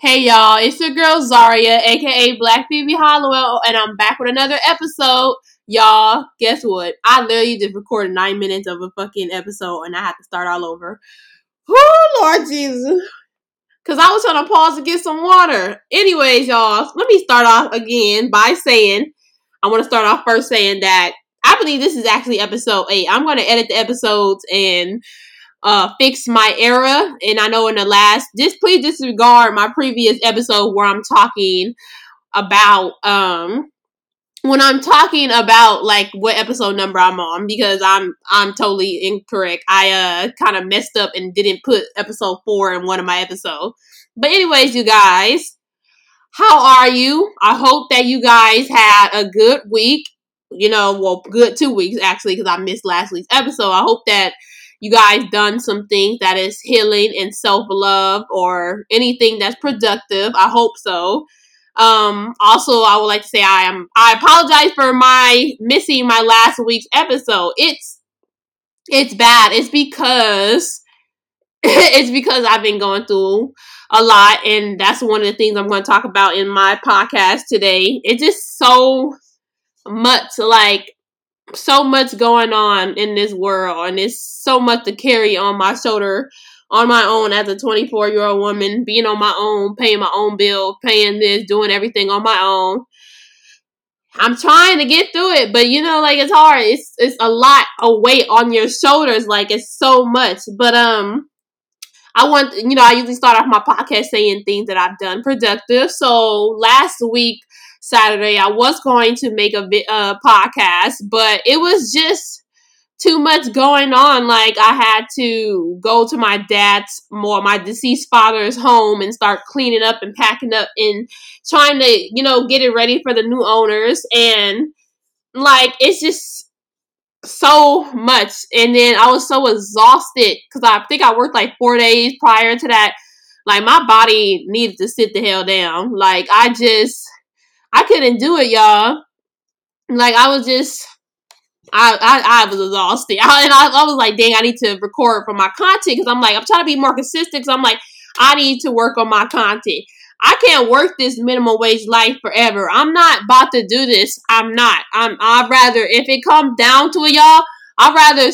Hey y'all, it's your girl Zarriah, aka Black Phoebe Halliwell, and I'm back with another episode. Y'all, guess what? I literally just recorded nine minutes of a fucking episode and I had to start all over. Whoo, Lord Jesus. Cause I was trying to pause to get some water. Anyways, y'all, let me start off again by saying I want to start off first saying that I believe this is actually episode eight. I'm gonna edit the episodes and uh fix my error. And i know in the last just please disregard my previous episode where i'm talking about um when i'm talking about like what episode number i'm on because i'm i'm totally incorrect. I uh kind of messed up and didn't put episode four in one of my episodes. But anyways you guys how are you? I hope that you guys had a good week. You know well good two weeks actually because i missed last week's episode. I hope that you guys done some things that is healing and self-love or anything that's productive. I hope so. Um also i would like to say i am i apologize for my missing my last week's episode. It's it's bad. It's because it's because i've been going through a lot and that's one of the things i'm going to talk about in my podcast today. It's just so much like so much going on in this world and it's so much to carry on my shoulder on my own as a 24 year old woman being on my own paying my own bill paying this doing everything on my own. I'm trying to get through it but you know like it's hard. It's it's a lot of weight on your shoulders like it's so much. But um I want, you know, I usually start off my podcast saying things that I've done productive. So last week, Saturday, I was going to make a uh, podcast, but it was just too much going on. Like I had to go to my dad's, more my deceased father's home and start cleaning up and packing up and trying to, you know, get it ready for the new owners. And like it's just so much and then i was so exhausted because i think i worked like four days prior to that like my body needed to sit the hell down like i just i couldn't do it y'all like i was just I, I, I was exhausted I, and I, I was like dang i need to record for my content because i'm like i'm trying to be more consistent because i'm like i need to work on my content I can't work this minimum wage life forever. I'm not about to do this. I'm not. I'm. I'd rather if it comes down to it, y'all. I'd rather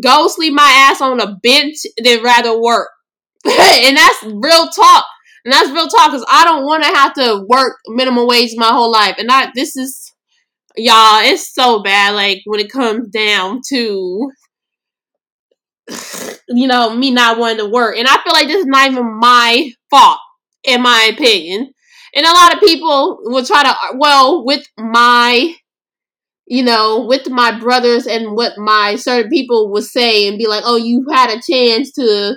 go sleep my ass on a bench than rather work. and that's real talk. And that's real talk because I don't want to have to work minimum wage my whole life. And I this is y'all. It's so bad. Like when it comes down to you know me not wanting to work, and I feel like this is not even my fault in my opinion. And a lot of people will try to, uh, well, with my, you know, with my brothers and what my certain people would say and be like, oh, you had a chance to,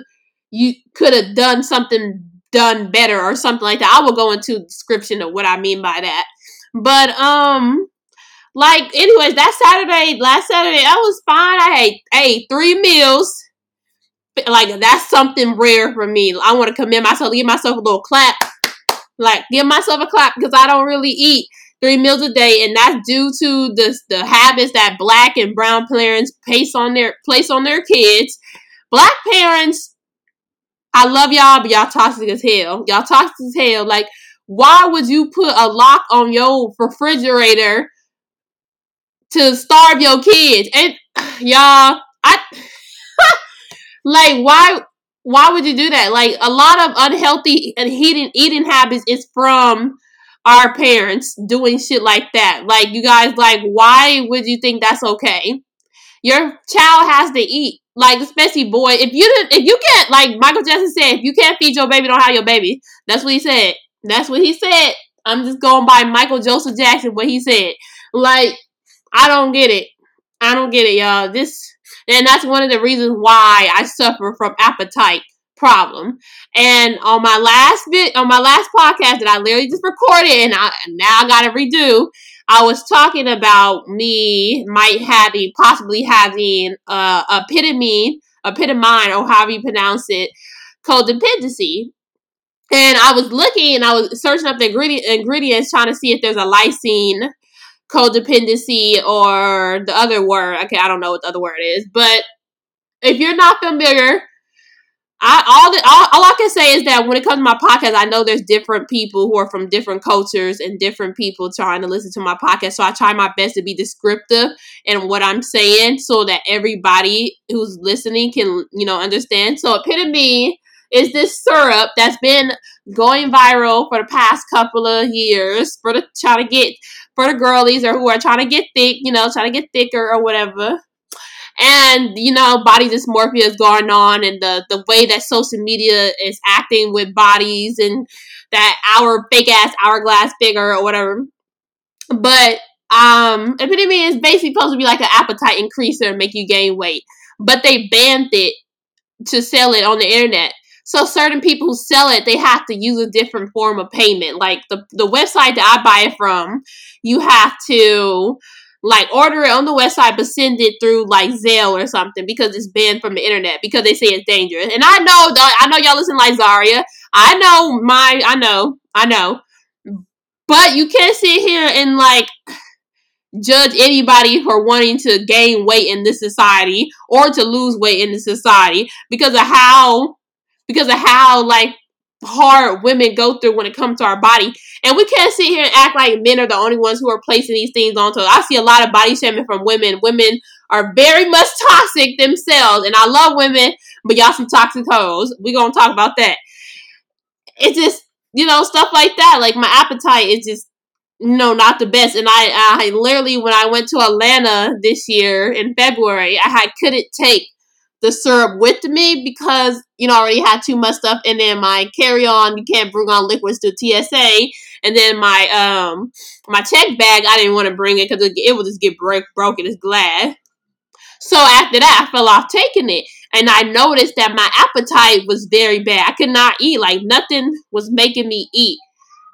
you could have done something done better or something like that. I will go into description of what I mean by that. But, um, like, anyways, that Saturday, last Saturday, I was fine. I ate, ate three meals like that's something rare for me. I want to commend myself, give myself a little clap, like give myself a clap because I don't really eat three meals a day, and that's due to the the habits that black and brown parents place on their place on their kids. Black parents, I love y'all, but y'all toxic as hell. Y'all toxic as hell. Like, why would you put a lock on your refrigerator to starve your kids? And y'all, I like why why would you do that? Like a lot of unhealthy and eating eating habits is from our parents doing shit like that. Like you guys like why would you think that's okay? Your child has to eat. Like especially boy, if you didn't if you can't like Michael Jackson said, if you can't feed your baby, don't have your baby. That's what he said. That's what he said. I'm just going by Michael Joseph Jackson what he said. Like I don't get it. I don't get it, y'all. This and that's one of the reasons why I suffer from appetite problem. And on my last bit, on my last podcast that I literally just recorded and I now I gotta redo, I was talking about me might having possibly having uh, a epitome, epitomine, or however you pronounce it, codependency. And I was looking and I was searching up the ingredient, ingredients trying to see if there's a lysine codependency or the other word. Okay, I don't know what the other word is, but if you're not familiar, I all, the, all all I can say is that when it comes to my podcast, I know there's different people who are from different cultures and different people trying to listen to my podcast. So I try my best to be descriptive in what I'm saying, so that everybody who's listening can you know understand. So epitome is this syrup that's been going viral for the past couple of years for the trying to get for the girlies or who are trying to get thick, you know, trying to get thicker or whatever and you know body dysmorphia is going on and the the way that social media is acting with bodies and that our fake ass hourglass figure or whatever. But um epitome is basically supposed to be like an appetite increaser and make you gain weight. But they banned it to sell it on the internet. So certain people who sell it they have to use a different form of payment. Like the the website that i buy it from you have to like order it on the website but send it through like Zelle or something because it's banned from the internet because they say it's dangerous. And I know I know y'all listen like Zarriah. I know my I know, I know. But you can't sit here and like judge anybody for wanting to gain weight in this society or to lose weight in this society because of how because of how like hard women go through when it comes to our body. And we can't sit here and act like men are the only ones who are placing these things onto us. I see a lot of body shaming from women. Women are very much toxic themselves. And I love women, but y'all some toxic hoes. we gonna talk about that. It's just, you know, stuff like that. Like my appetite is just no, not the best. And I, I literally, when I went to Atlanta this year in February, I had couldn't take the syrup with me because you know I already had too much stuff, and then my carry on you can't bring on liquids to TSA, and then my um my check bag I didn't want to bring it because it, it would just get break broken. It's glad. So after that, I fell off taking it, and I noticed that my appetite was very bad. I could not eat; like nothing was making me eat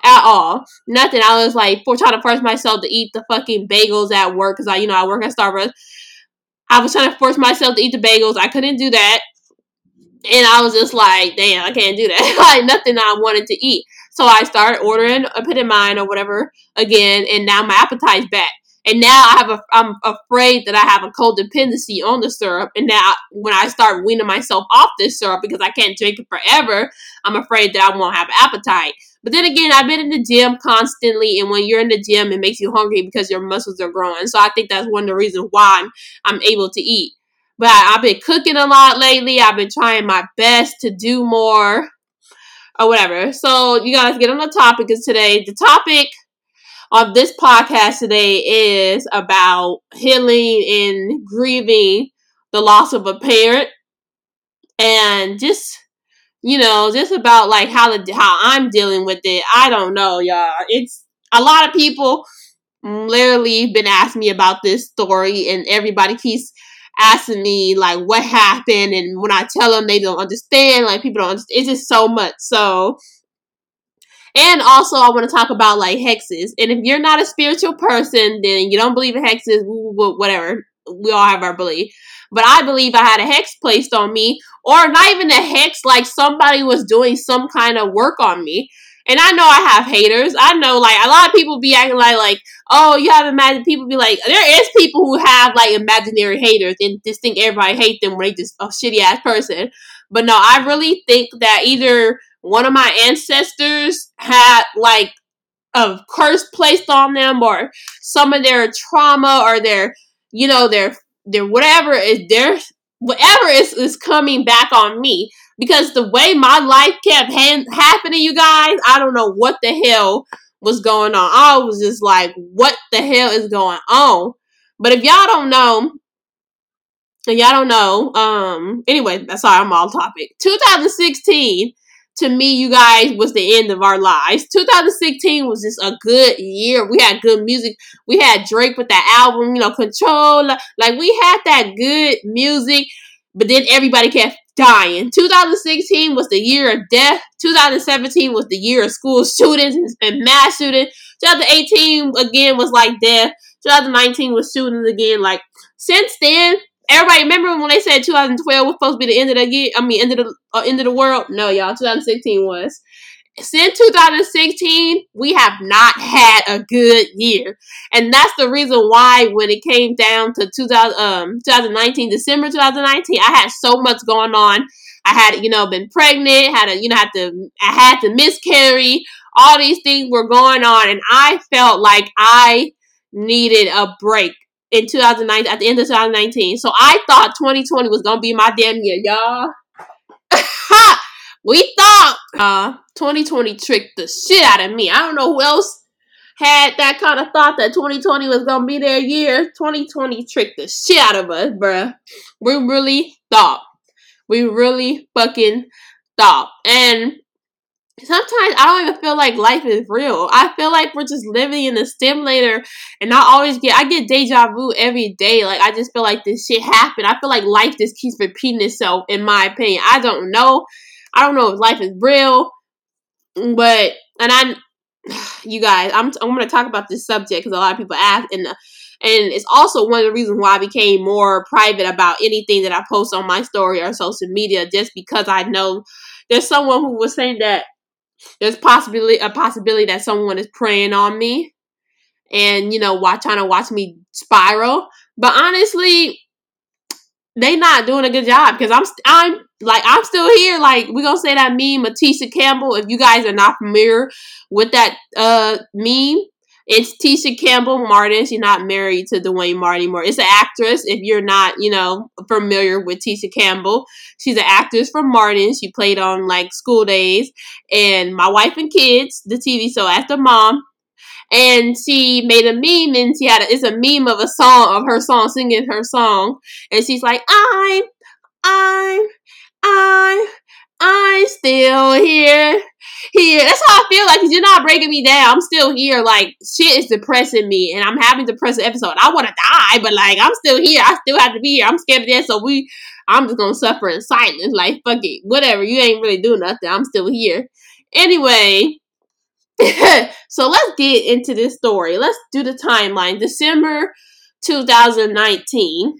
at all. Nothing. I was like for trying to force myself to eat the fucking bagels at work because I, you know, I work at Starbucks. I was trying to force myself to eat the bagels. I couldn't do that. And I was just like, damn, I can't do that. like nothing I wanted to eat. So I started ordering Apetamin or whatever again, and now my appetite's back. And now I have a, I'm afraid that I have a codependency on the syrup. And now when I start weaning myself off this syrup because I can't drink it forever, I'm afraid that I won't have appetite. But then again, I've been in the gym constantly, and when you're in the gym, it makes you hungry because your muscles are growing. So I think that's one of the reasons why I'm, I'm able to eat. But I've been cooking a lot lately. I've been trying my best to do more or whatever. So you guys get on the topic because today the topic of this podcast today is about healing and grieving the loss of a parent and just you know, just about like how the, how I'm dealing with it. I don't know, y'all. It's a lot of people literally been asking me about this story, and everybody keeps asking me like what happened, and when I tell them, they don't understand. Like people don't. Understand. It's just so much. So. And also, I want to talk about like hexes. And if you're not a spiritual person, then you don't believe in hexes, whatever. We all have our belief but I believe I had a hex placed on me, or not even a hex, like somebody was doing some kind of work on me. And I know I have haters. I know, like, a lot of people be acting like, like, oh, you have imagined. People be like, there is people who have like imaginary haters and just think everybody hate them when they just a shitty ass person. But no, I really think that either one of my ancestors had like a curse placed on them, or some of their trauma, or their, you know, their their whatever is there whatever is, is coming back on me. Because the way my life kept ha- happening you guys i don't know what the hell was going on. I was just like what the hell is going on? But if y'all don't know y'all don't know um anyway that's sorry i'm all topic. 2016 to me, you guys, was the end of our lives. 2016 was just a good year. We had good music. We had Drake with that album, you know, Control. Like, we had that good music, but then everybody kept dying. 2016 was the year of death. 2017 was the year of school shootings and mass shootings. 2018 again was like death. 2019 was shootings again. Like, since then, Everybody remember when they said 2012 was supposed to be the end of the year? I mean, end of the uh, end of the world. No, y'all, 2016 was. Since 2016, we have not had a good year, and that's the reason why when it came down to 2000, um, 2019, December 2019, I had so much going on. I had, you know, been pregnant, had a, you know, had to, I had to miscarry. All these things were going on, and I felt like I needed a break in 2019 at the end of 2019. So I thought 2020 was gonna be my damn year, y'all. we thought uh 2020 tricked the shit out of me. I don't know who else had that kind of thought that 2020 was gonna be their year. 2020 tricked the shit out of us, bruh. We really thought. We really fucking thought. And sometimes I don't even feel like life is real. I feel like we're just living in a stimulator and I always get I get deja vu every day. Like I just feel like this shit happened. I feel like life just keeps repeating itself in my opinion. I don't know. I don't know if life is real. But and I you guys, I'm I'm going to talk about this subject cuz a lot of people ask and and it's also one of the reasons why I became more private about anything that I post on my story or social media just because I know there's someone who was saying that there's possibility a possibility that someone is preying on me and you know watch trying to watch me spiral. But honestly they not doing a good job because i'm i'm like i'm still here. Like we gonna say that meme Tisha Campbell if you guys are not familiar with that uh meme it's Tisha Campbell Martin. She's not married to Duane Martin anymore. It's an actress. If you're not, you know, familiar with Tisha Campbell, she's an actress from Martin. She played on like School Daze and My Wife and Kids, the TV show after Mom. And she made a meme, and she had a, it's a meme of a song of her song singing her song, and she's like, "I'm, I'm, I'm, I'm still here." here. That's how I feel like you're not breaking me down. I'm still here. Like shit is depressing me, and I'm having depressive episode. I want to die, but like I'm still here. I still have to be here. I'm scared of death, so we. I'm just gonna suffer in silence. Like fuck it, whatever. You ain't really doing nothing. I'm still here. Anyway. so let's get into this story. Let's do the timeline. December 2019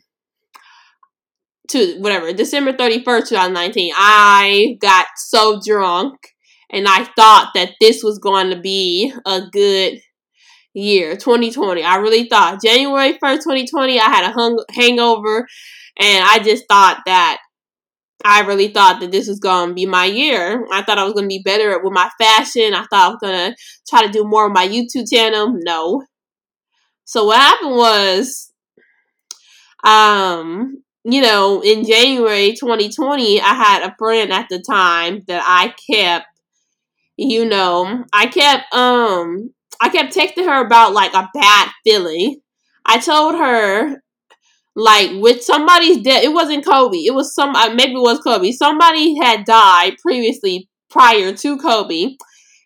to whatever, December 31st, 2019. I got so drunk and I thought that this was going to be a good year, 2020. I really thought January 1st, 2020, I had a hung- hangover, and I just thought that I really thought that this was going to be my year. I thought I was going to be better with my fashion. I thought I was going to try to do more on my YouTube channel. No. So what happened was, um, you know, in January 2020, I had a friend at the time that I kept you know, I kept um I kept texting her about like a bad feeling. I told her like with somebody's death, it wasn't Kobe. It was some uh, maybe it was Kobe. Somebody had died previously prior to Kobe.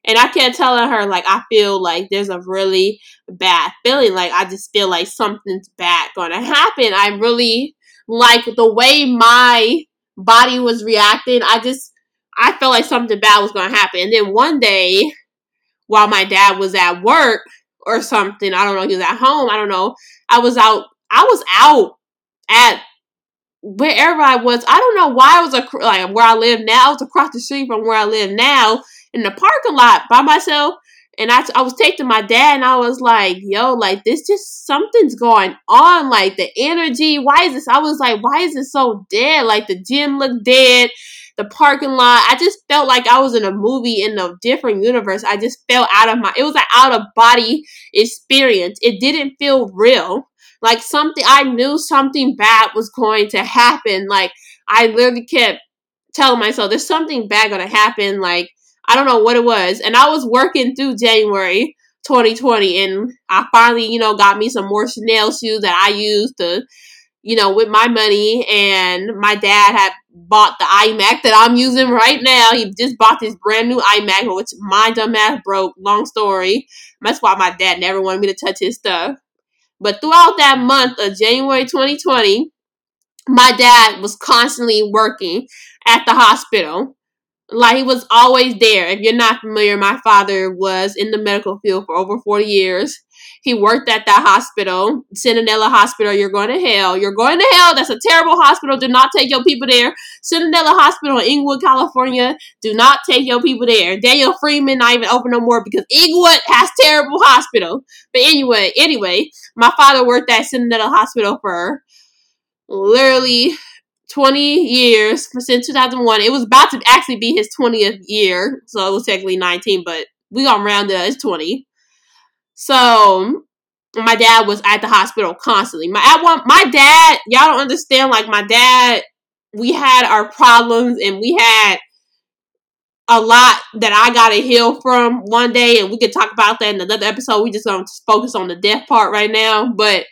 And I kept telling her like I feel like there's a really bad feeling. Like I just feel like something's bad gonna happen. I really like the way my body was reacting. I just I felt like something bad was to happen. And then one day, while my dad was at work or something, I don't know, he was at home, I don't know, I was out, I was out at wherever I was. I don't know why I was, a, like, where I live now, I was across the street from where I live now in the parking lot by myself. And I, I was taking my dad and I was like, yo, like this just something's going on. Like the energy, why is this? I was like, why is it so dead? Like the gym looked dead the parking lot. I just felt like I was in a movie in a different universe. I just felt out of my, it was an out of body experience. It didn't feel real. Like something, I knew something bad was going to happen. Like I literally kept telling myself, there's something bad going to happen. Like, I don't know what it was. And I was working through January 2020 and I finally, you know, got me some more Chanel shoes that I used to you know, with my money. And my dad had bought the iMac that I'm using right now. He just bought this brand new iMac, which my dumb ass broke. Long story. That's why my dad never wanted me to touch his stuff. But throughout that month of January 2020, my dad was constantly working at the hospital. Like he was always there. If you're not familiar, my father was in the medical field for over 40 years. He worked at that hospital, Centinela Hospital. You're going to hell. You're going to hell. That's a terrible hospital. Do not take your people there. Centinela Hospital in Inglewood, California. Do not take your people there. Daniel Freeman not even open no more because Inglewood has terrible hospital. But anyway, anyway, my father worked at Centinela Hospital for literally 20 years since 2001. It was about to actually be his 20th year, so it was technically 19, but we gonna round it up. It's 20. So my dad was at the hospital constantly. My at one, my dad, y'all don't understand. Like my dad, we had our problems and we had a lot that I got to heal from one day, and we could talk about that in another episode. We just gonna focus on the death part right now, but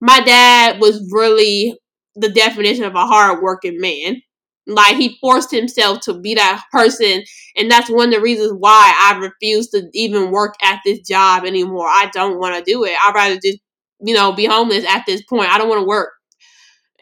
my dad was really the definition of a hardworking man. Like he forced himself to be that person, and that's one of the reasons why I refuse to even work at this job anymore. I don't want to do it. I'd rather just, you know, be homeless at this point. I don't want to work.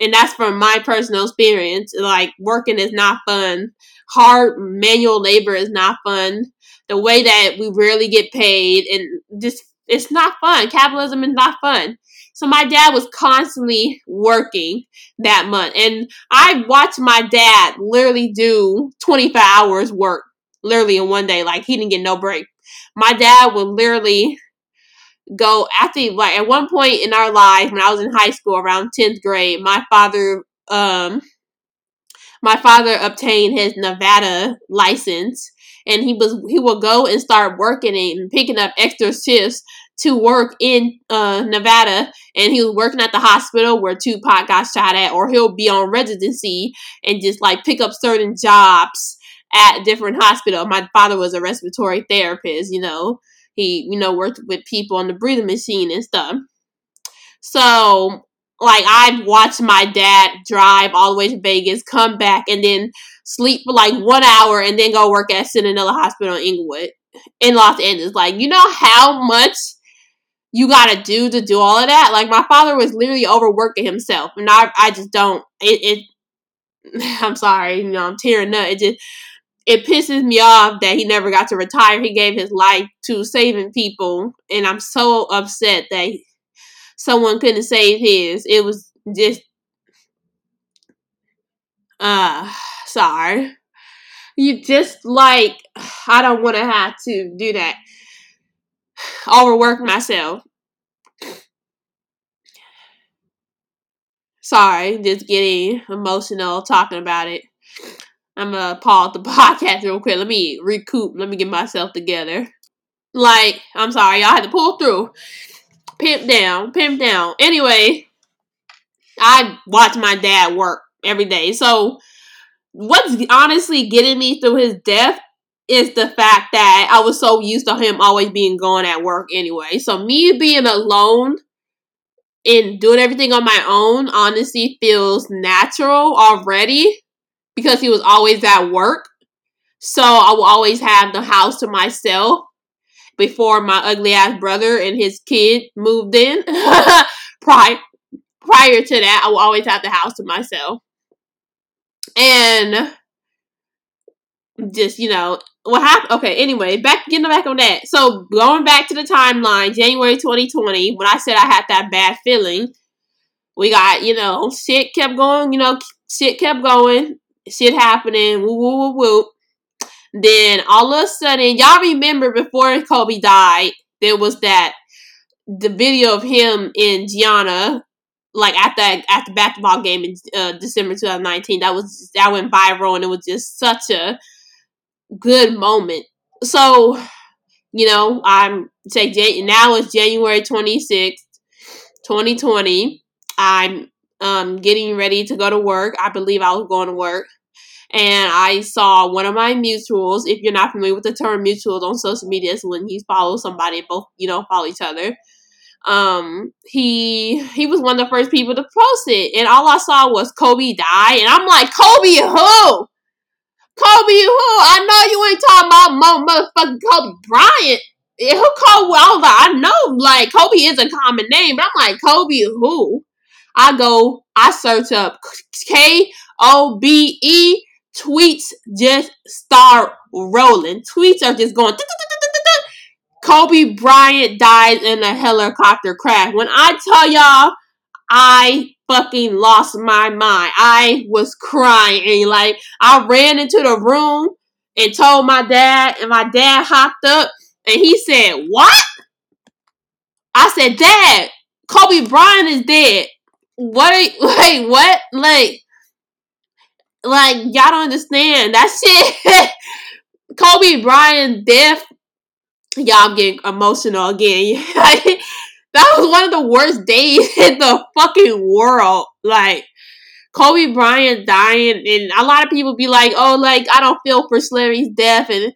And that's from my personal experience. Like working is not fun. Hard manual labor is not fun. The way that we rarely get paid and just it's not fun. Capitalism is not fun. So my dad was constantly working that month. And I watched my dad literally do 25 hours work literally in one day. Like he didn't get no break. My dad would literally go after like at one point in our lives when I was in high school around 10th grade, my father um my father obtained his Nevada license and he was he would go and start working and picking up extra shifts to work in uh, Nevada, and he was working at the hospital where Tupac got shot at, or he'll be on residency and just like pick up certain jobs at different hospitals. My father was a respiratory therapist, you know. He, you know, worked with people on the breathing machine and stuff. So, like, I've watched my dad drive all the way to Vegas, come back, and then sleep for like one hour, and then go work at Centinela Hospital in Inglewood in Los Angeles. Like, you know how much you gotta do to do all of that. Like my father was literally overworking himself, and I I just don't. It, it I'm sorry, you know, I'm tearing up. It just it pisses me off that he never got to retire. He gave his life to saving people, and I'm so upset that someone couldn't save his. It was just uh sorry. You just like I don't want to have to do that overwork myself. Sorry, just getting emotional talking about it. I'm gonna pause the podcast real quick. Let me recoup. Let me get myself together. Like, I'm sorry, y'all had to pull through. Pimp down, pimp down. Anyway, I watch my dad work every day. So, what's honestly getting me through his death is the fact that I was so used to him always being gone at work anyway. So me being alone and doing everything on my own honestly feels natural already because he was always at work. So I will always have the house to myself before my ugly ass brother and his kid moved in. prior prior to that, I will always have the house to myself. And just, you know, what happened? Okay, anyway, back getting back on that. So going back to the timeline, January 2020, when I said I had that bad feeling, we got you know shit kept going. You know, shit kept going. Shit happening. Woo woo woo woo. Then all of a sudden, y'all remember before Kobe died, there was that the video of him in Gianna, like at the at the basketball game in uh, December 2019. That was that went viral, and it was just such a good moment. So, you know, I'm say now it's January 26th, 2020. I'm um getting ready to go to work. I believe I was going to work. And I saw one of my mutuals. If you're not familiar with the term mutuals on social media, it's when you follow somebody, both you know follow each other. Um, he he was one of the first people to post it, and all I saw was Kobe die, and I'm like, Kobe who? Kobe who? I know you ain't talking about mo- motherfucking Kobe Bryant. Who Kobe? I was like, I know, like Kobe is a common name, but I'm like Kobe who? I go, I search up K O B E tweets just start rolling. Tweets are just going. Kobe Bryant dies in a helicopter crash. When I tell y'all, I fucking lost my mind. I was crying. Like, I ran into the room and told my dad, and my dad hopped up and he said, What? I said, Dad, Kobe Bryant is dead. What? Are you, wait, what? Like, like y'all don't understand that shit. Kobe Bryant death. Y'all, I'm getting emotional again. that was one of the worst days in the fucking world. Like Kobe Bryant dying, and a lot of people be like, "Oh, like I don't feel for Slim's death," and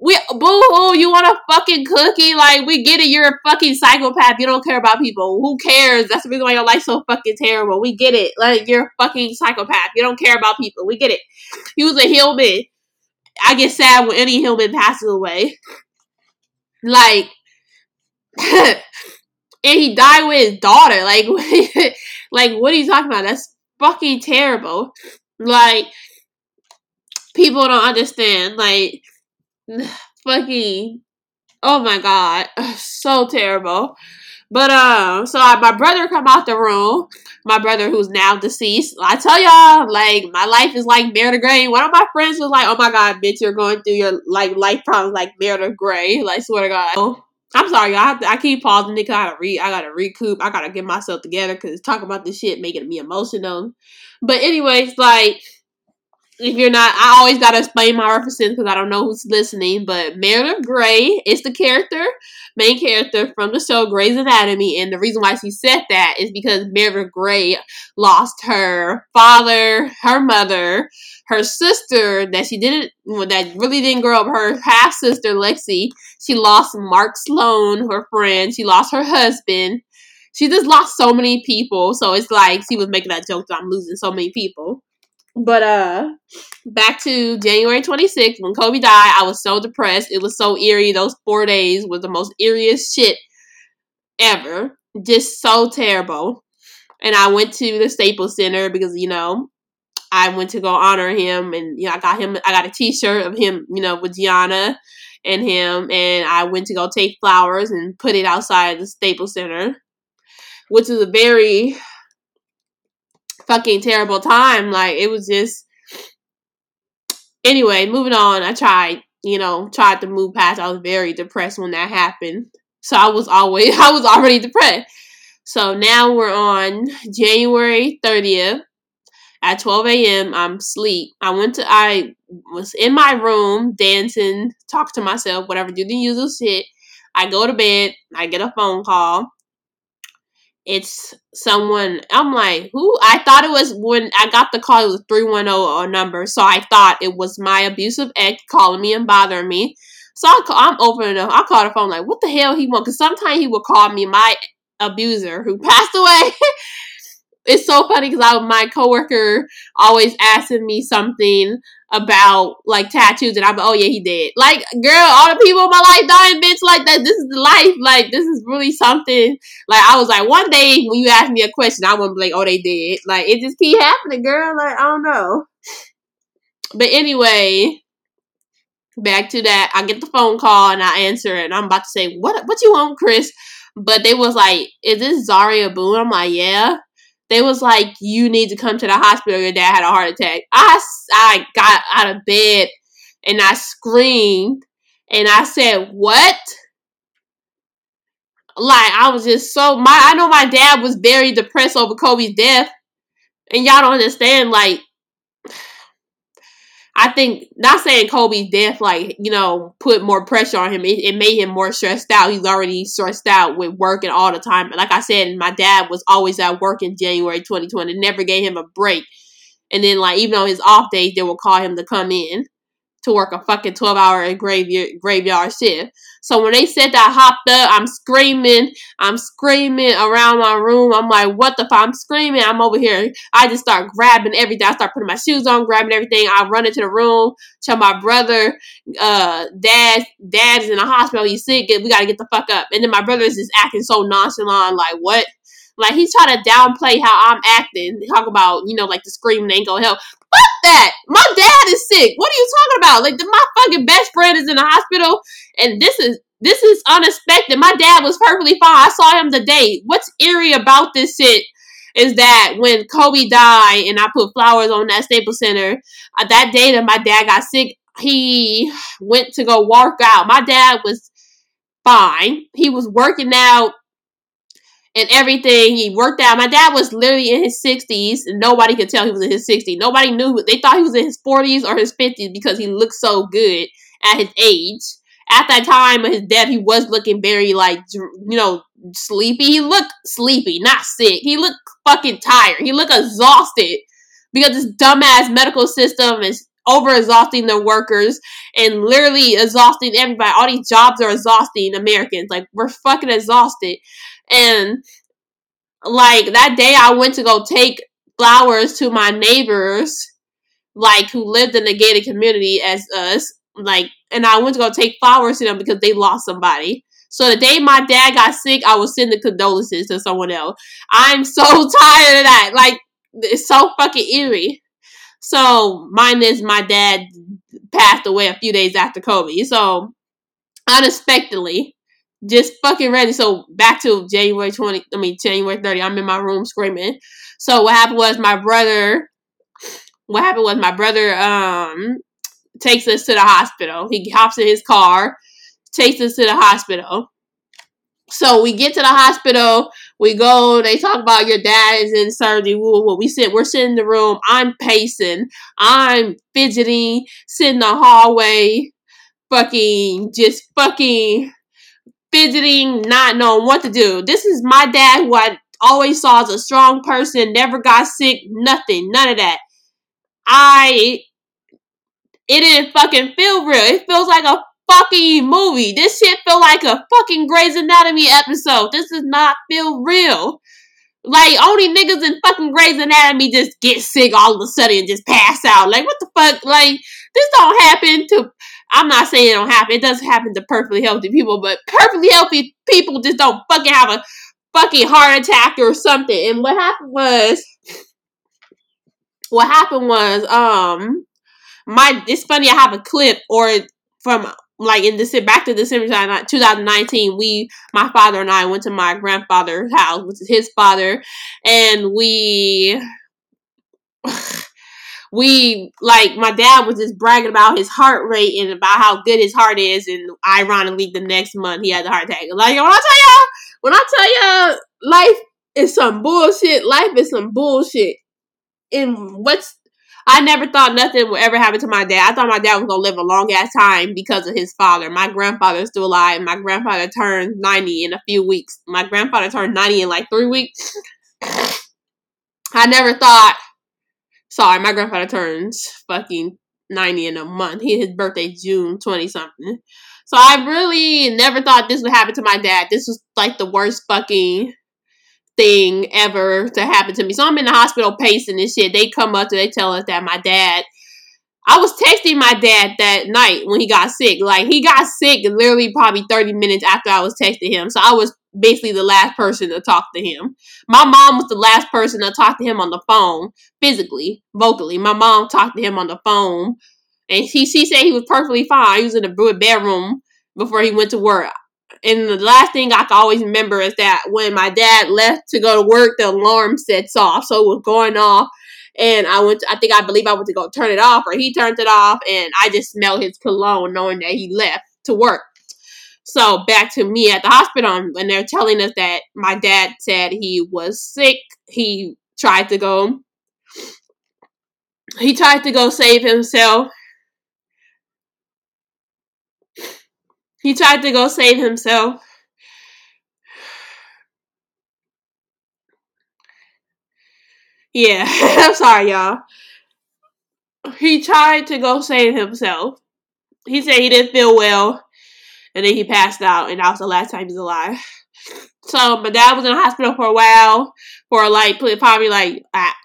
we boo hoo, you want a fucking cookie? Like we get it, you're a fucking psychopath. You don't care about people. Who cares? That's the reason why your life's so fucking terrible. We get it. Like you're a fucking psychopath. You don't care about people. We get it. He was a human. I get sad when any human passes away. Like, and he died with his daughter. Like, like what are you talking about? That's fucking terrible. Like, people don't understand. Like fucking oh my god so terrible but um so I, my brother come out the room my brother who's now deceased i tell y'all like my life is like Meredith Grey one of my friends was like oh my god bitch you're going through your like life problems like Meredith Grey like swear to god I'm sorry, y'all. I, I keep pausing it. I gotta read. I gotta recoup. I gotta get myself together because talking about this shit making me emotional. But anyways, like if you're not, I always gotta explain my references because I don't know who's listening. But Meredith Grey is the character, main character from the show Grey's Anatomy, and the reason why she said that is because Meredith Grey lost her father, her mother, her sister that she didn't, that really didn't grow up. Her half sister Lexi, she lost Mark Sloan, her friend. She lost her husband. She just lost so many people. So it's like she was making that joke that I'm losing so many people. But uh back to January 26th when Kobe died, I was so depressed. It was so eerie. Those four days was the most eeriest shit ever. Just so terrible. And I went to the Staples Center because, you know, I went to go honor him and you know, I got him I got a t shirt of him, you know, with Gianna and him and I went to go take flowers and put it outside the Staples Center. Which is a very fucking terrible time. Like it was just anyway, moving on, I tried, you know, tried to move past. I was very depressed when that happened. So I was always I was already depressed. So now we're on January 30th at 12 a.m. I'm sleep. I went to I was in my room dancing, talk to myself, whatever, do the usual shit. I go to bed, I get a phone call it's someone I'm like, who? I thought it was when I got the call, it was 310 number. So I thought it was my abusive ex calling me and bothering me. So I, I'm opening up. I call the phone like, what the hell he want? Because sometimes he would call me my abuser who passed away. it's so funny because I my coworker always asking me something about like tattoos, and I'm oh yeah, he did. Like, girl, all the people in my life dying, bitch. Like that. This is the life. Like this is really something. Like I was like, one day when you ask me a question, I wouldn't be like, oh, they did. Like it just keep happening, girl. Like I don't know. But anyway, back to that. I get the phone call and I answer it, and I'm about to say, what What you want, Chris? But they was like, is this Zarriah Boone? I'm like, yeah they was like, you need to come to the hospital. Your dad had a heart attack. I, I got out of bed and I screamed and I said, what? Like, I was just so, my, I know my dad was very depressed over Kobe's death. And y'all don't understand, like, I think not saying Kobe's death, like you know, put more pressure on him. It, it, made him more stressed out. He's already stressed out with working all the time. Like I said, my dad was always at work in January 2020. Never gave him a break. And then like even on his off days, they would call him to come in to work a fucking 12 hour graveyard, graveyard shift. So when they said that I hopped up, I'm screaming, I'm screaming around my room. I'm like, what the fuck? I'm screaming. I'm over here. I just start grabbing everything. I start putting my shoes on, grabbing everything. I run into the room, tell my brother, uh, dad, dad's in the hospital. He's sick. We got to get the fuck up. And then my brother is just acting so nonchalant, like, what? Like he's trying to downplay how I'm acting. Talk about, you know, like the screaming ain't gonna help. Fuck that! My dad is sick. What are you talking about? Like my fucking best friend is in the hospital, and this is this is unexpected. My dad was perfectly fine. I saw him today. What's eerie about this shit is that when Kobe died and I put flowers on that Staples Center, uh, that day that my dad got sick, he went to go work out. My dad was fine. He was working out and everything. He worked out. My dad was literally in his 60s, nobody could tell he was in his 60s. Nobody knew. They thought he was in his 40s or his 50s because he looked so good at his age. At that time of his death, he was looking very, like, you know, sleepy. He looked sleepy, not sick. He looked fucking tired. He looked exhausted because this dumbass medical system is over exhausting the workers and literally exhausting everybody. All these jobs are exhausting Americans. Like, we're fucking exhausted. And like that day I went to go take flowers to my neighbors, like who lived in the gated community as us, like and I went to go take flowers to them because they lost somebody. So the day my dad got sick, I was sending condolences to someone else. I'm so tired of that. Like it's so fucking eerie. So mine is my dad passed away a few days after Kobe. So unexpectedly, just fucking ready. So back to January 20, I mean January 30, I'm in my room screaming. So what happened was my brother what happened was my brother um takes us to the hospital. He hops in his car, takes us to the hospital. So we get to the hospital, we go, they talk about your dad is in surgery. We sit, we're sitting in the room, I'm pacing, I'm fidgeting, sitting in the hallway, fucking just fucking fidgeting, not knowing what to do. This is my dad who I always saw as a strong person, never got sick, nothing, none of that. I it didn't fucking feel real. It feels like a fucking movie. This shit feel like a fucking Grey's Anatomy episode. This does not feel real. Like only niggas in fucking Grey's Anatomy just get sick all of a sudden and just pass out. Like what the fuck? Like this don't happen to I'm not saying it don't happen. It does happen to perfectly healthy people, but perfectly healthy people just don't fucking have a fucking heart attack or something. And what happened was, what happened was, um, my it's funny. I have a clip or from like in December back to December 2019. We, my father and I, went to my grandfather's house, which is his father, and we we like my dad was just bragging about his heart rate and about how good his heart is, and ironically, the next month he had a heart attack. Like when I tell y'all, when I tell y'all, life is some bullshit. Life is some bullshit. And what's I never thought nothing would ever happen to my dad. I thought my dad was gonna live a long ass time because of his father. My grandfather is still alive. My grandfather turned ninety in a few weeks. My grandfather turned ninety in like three weeks. I never thought Sorry, my grandfather turns fucking 90 in a month. He his birthday June 20 something. So I really never thought this would happen to my dad. This was like the worst fucking thing ever to happen to me. So I'm in the hospital pacing this shit. They come up to they tell us that my dad I was texting my dad that night when he got sick. Like he got sick literally probably 30 minutes after I was texting him. So I was basically the last person to talk to him. My mom was the last person to talk to him on the phone, physically, vocally. My mom talked to him on the phone, and he she said he was perfectly fine. He was in the bedroom before he went to work. And the last thing I can always remember is that when my dad left to go to work, the alarm sets off, so it was going off. And I went, to, I think I believe I went to go turn it off, or he turned it off, and I just smelled his cologne, knowing that he left to work. So back to me at the hospital, and they're telling us that my dad said he was sick. He tried to go. He tried to go save himself. He tried to go save himself. Yeah, I'm sorry, y'all. He tried to go save himself. He said he didn't feel well and then he passed out, and that was the last time he was alive. So my dad was in the hospital for a while, for like probably like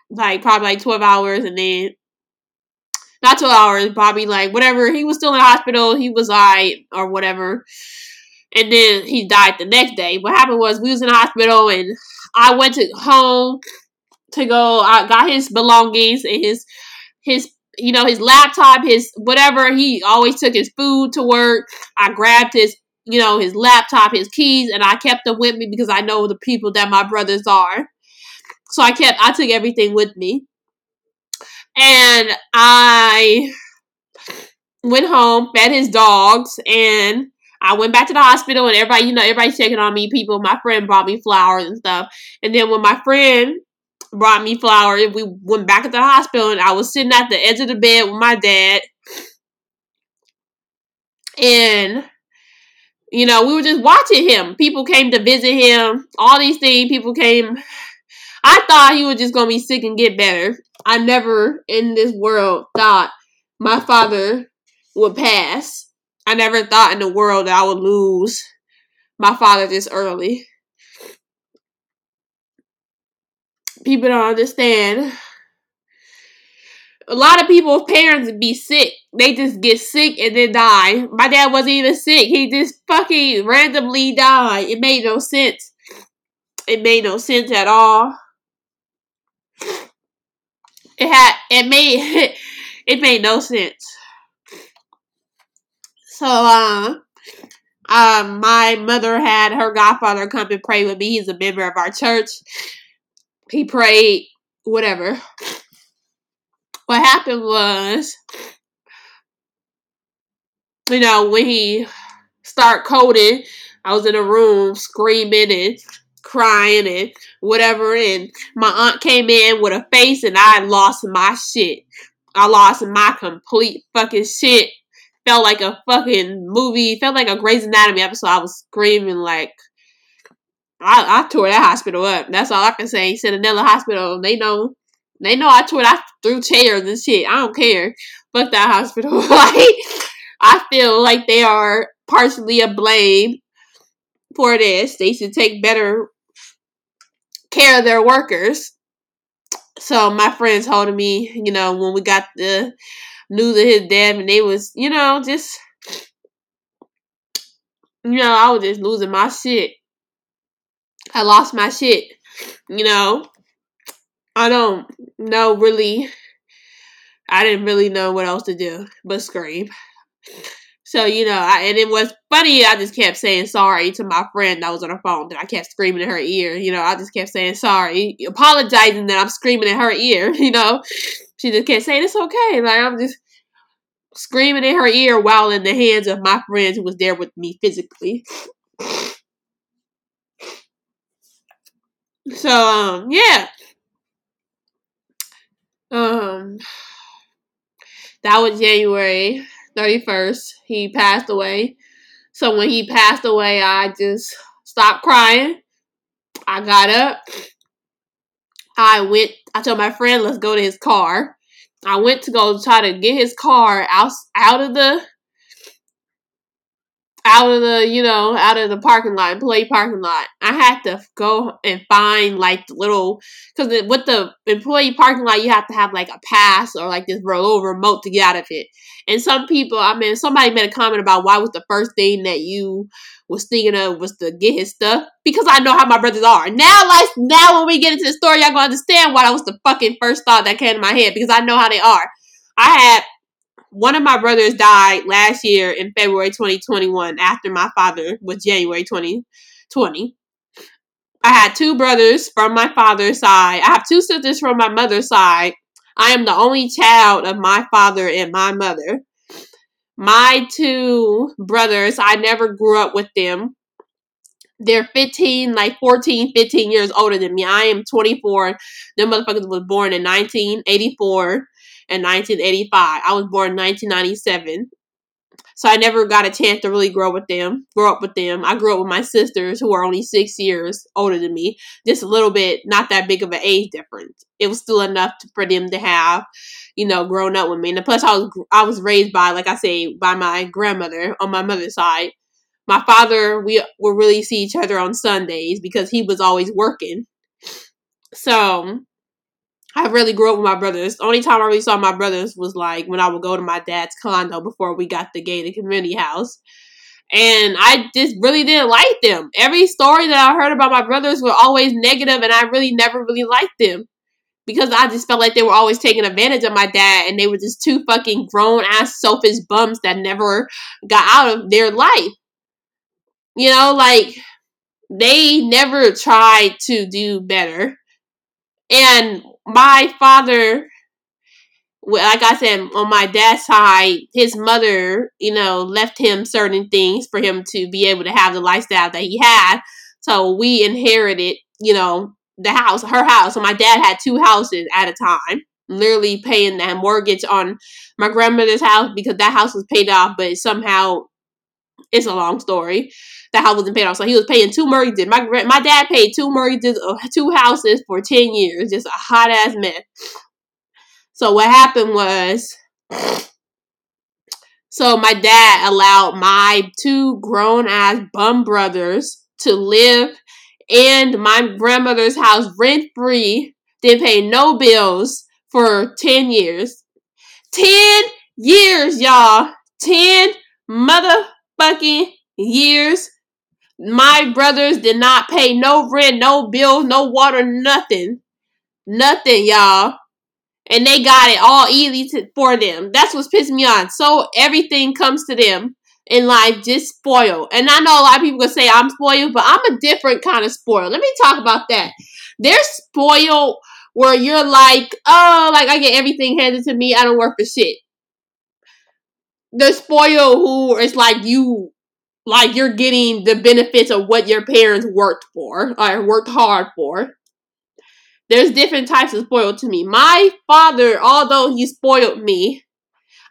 like probably like twelve hours, and then not twelve hours, probably like whatever. He was still in the hospital. He was alright or whatever, and then he died the next day. What happened was we was in the hospital, and I went to home to go. I got his belongings and his his you know, his laptop, his whatever. He always took his food to work. I grabbed his, you know, his laptop, his keys, and I kept them with me because I know the people that my brothers are. So I kept, I took everything with me. And I went home, fed his dogs, and I went back to the hospital and everybody, you know, everybody's checking on me. People, my friend brought me flowers and stuff. And then when my friend brought me flowers, we went back at the hospital and I was sitting at the edge of the bed with my dad. And you know, we were just watching him. People came to visit him. All these things, people came. I thought he was just gonna be sick and get better. I never in this world thought my father would pass. I never thought in the world that I would lose my father this early. People don't understand. A lot of people's parents be sick. They just get sick and then die. My dad wasn't even sick. He just fucking randomly died. It made no sense. It made no sense at all. It had it made it made no sense. So, uh, um, my mother had her godfather come and pray with me. He's a member of our church. He prayed, whatever. What happened was, you know, when he started coding, I was in a room screaming and crying and whatever, and my aunt came in with a face, and I lost my shit. I lost my complete fucking shit felt like a fucking movie. Felt like a Grey's Anatomy episode. I was screaming like I, I tore that hospital up. That's all I can say. Centinela Hospital. They know. They know I tore. I threw chairs and shit. I don't care. Fuck that hospital. like I feel like they are partially a blame for this. They should take better care of their workers. So my friends told me, you know, when we got the news of his death, and they was, you know, just, you know, I was just losing my shit. I lost my shit, you know. I don't know really. I didn't really know what else to do but scream. So, you know, I, and it was funny. I just kept saying sorry to my friend that was on the phone that I kept screaming in her ear. You know, I just kept saying sorry, apologizing that I'm screaming in her ear. You know, she just kept saying it's okay. Like, I'm just, screaming in her ear while in the hands of my friend who was there with me physically. So um yeah. Um that was January 31st. He passed away. So when he passed away, I just stopped crying. I got up. I went I told my friend, let's go to his car. I went to go try to get his car out out of the out of the you know out of the parking lot employee parking lot. I had to go and find like the little because with the employee parking lot you have to have like a pass or like this little remote to get out of it. And some people i mean somebody made a comment about why was the first thing that you was thinking of was to get his stuff? Because i know how my brothers are. Now like now when we get into the story y'all gonna understand why that was the fucking first thought that came to my head because i know how they are. I had one of my brothers died last year in February 2021 after my father was January 2020. I had two brothers from my father's side. I have two sisters from my mother's side. I am the only child of my father and my mother. My two brothers, I never grew up with them. They're 15, like 14, 15 years older than me. I am 24. Them motherfuckers was born in 1984 in 1985. I was born in 1997. So I never got a chance to really grow with them, grow up with them. I grew up with my sisters who are only six years older than me, just a little bit, not that big of an age difference. It was still enough to, for them to have, you know, grown up with me. And plus, I was I was raised by, like I say, by my grandmother on my mother's side. My father, we would really see each other on Sundays because he was always working. So I really grew up with my brothers. The only time I really saw my brothers was like when I would go to my dad's condo before we got the gated community house. And I just really didn't like them. Every story that I heard about my brothers were always negative, and I really never really liked them because I just felt like they were always taking advantage of my dad, and they were just two fucking grown ass selfish bums that never got out of their life. You know, like they never tried to do better. And my father like I said, on my dad's side, his mother, you know, left him certain things for him to be able to have the lifestyle that he had. So we inherited, you know, the house, her house. So my dad had two houses at a time, literally paying that mortgage on my grandmother's house because that house was paid off, but somehow it's a long story. That house wasn't paid off, so he was paying two mortgages. My my dad paid two mortgages of two houses for ten years, just a hot ass mess. So what happened was, so my dad allowed my two grown ass bum brothers to live in my grandmother's house rent free. Didn't pay no bills for ten years. Ten years, y'all. Ten motherfucking years. My brothers did not pay no rent, no bills, no water, nothing. Nothing, y'all and they got it all easy to, for them. That's what's pissing me on. So everything comes to them in life just spoiled. And I know a lot of people gonna say I'm spoiled, but I'm a different kind of spoiled. Let me talk about that. They're spoiled where you're like, oh, like I get everything handed to me. I don't work for shit. The spoiled who is like you, like you're getting the benefits of what your parents worked for or worked hard for there's different types of spoiled to me. My father, although he spoiled me,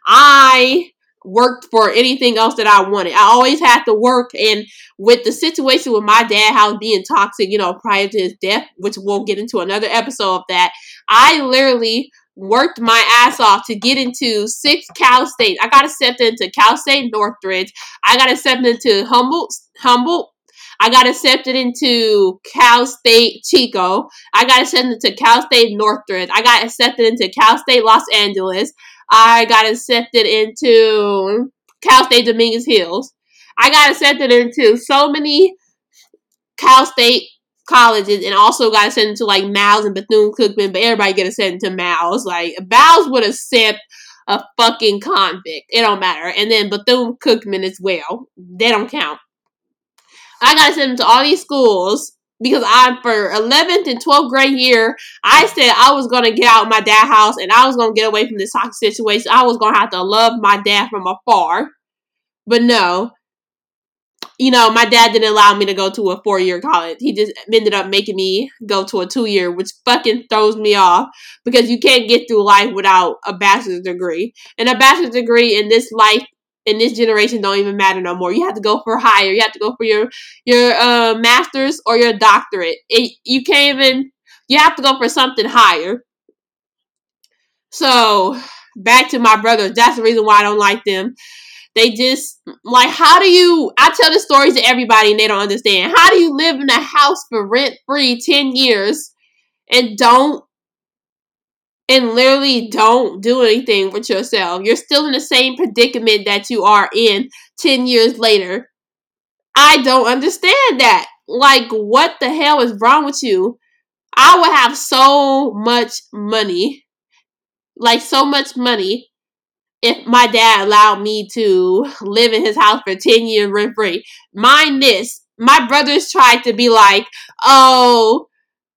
I worked for anything else that I wanted. I always had to work and with the situation with my dad, how being toxic, you know, prior to his death, which we'll get into another episode of that, I literally worked my ass off to get into six Cal State. I got accepted into Cal State Northridge. I got accepted into Humboldt, Humboldt I got accepted into Cal State Chico. I got accepted into Cal State Northridge. I got accepted into Cal State Los Angeles. I got accepted into Cal State Dominguez Hills. I got accepted into so many Cal State colleges and also got sent to like Miles and Bethune Cookman, but everybody get sent to Miles. Like Miles would have sent a fucking convict. It don't matter. And then Bethune Cookman as well. They don't count. I got them to all these schools because I, for 11th and 12th grade year, I said I was to get out my dad house and I was to get away from this toxic situation. I was to have to love my dad from afar. But no, you know, my dad didn't allow me to go to a four year college. He just ended up making me go to a two year, which fucking throws me off because you can't get through life without a bachelor's degree. And a bachelor's degree in this life in this generation don't even matter no more. You have to go for higher. You have to go for your your uh, master's or your doctorate. It, you can't even. You have to go for something higher. So back to my brothers. That's the reason why I don't like them. They just like how do you? I tell the stories to everybody and they don't understand. How do you live in a house for rent free ten years and don't and literally don't do anything with yourself. You're still in the same predicament that you are in 10 years later. I don't understand that. Like, what the hell is wrong with you? I would have so much money, like, so much money, if my dad allowed me to live in his house for 10 years rent free. Mind this, my brothers tried to be like, oh,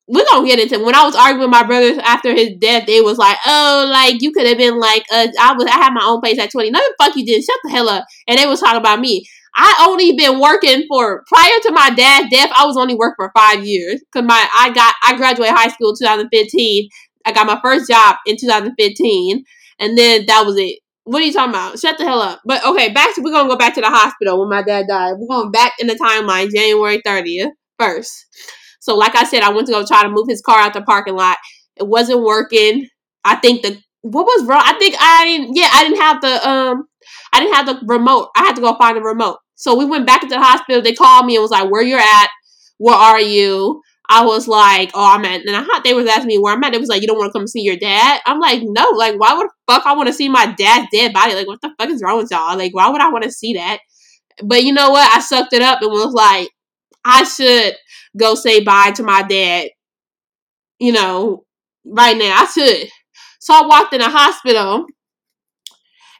we're gonna get into when I was arguing with my brothers after his death, they was like, Oh, like you could have been like uh, I was I had my own place at 20. No fuck you did, shut the hell up. And they was talking about me. I only been working for prior to my dad's death, I was only working for five years. Cause my I got I graduated high school 2015. I got my first job in 2015. And then that was it. What are you talking about? Shut the hell up. But okay, back to we're gonna go back to the hospital when my dad died. We're going back in the timeline, January 30th first. So, like I said, I went to go try to move his car out the parking lot. It wasn't working. I think the what was wrong? I think I didn't. Yeah, I didn't have the um, I didn't have the remote. I had to go find the remote. So we went back into the hospital. They called me and was like, "Where you're at? Where are you?" I was like, "Oh, I'm at." And I thought they was asking me where I'm at. It was like, "You don't want to come see your dad?" I'm like, "No. Like, why would fuck I want to see my dad's dead body? Like, what the fuck is wrong with y'all? Like, why would I want to see that?" But you know what? I sucked it up and was like, I should go say bye to my dad, you know, right now. I should. So I walked in the hospital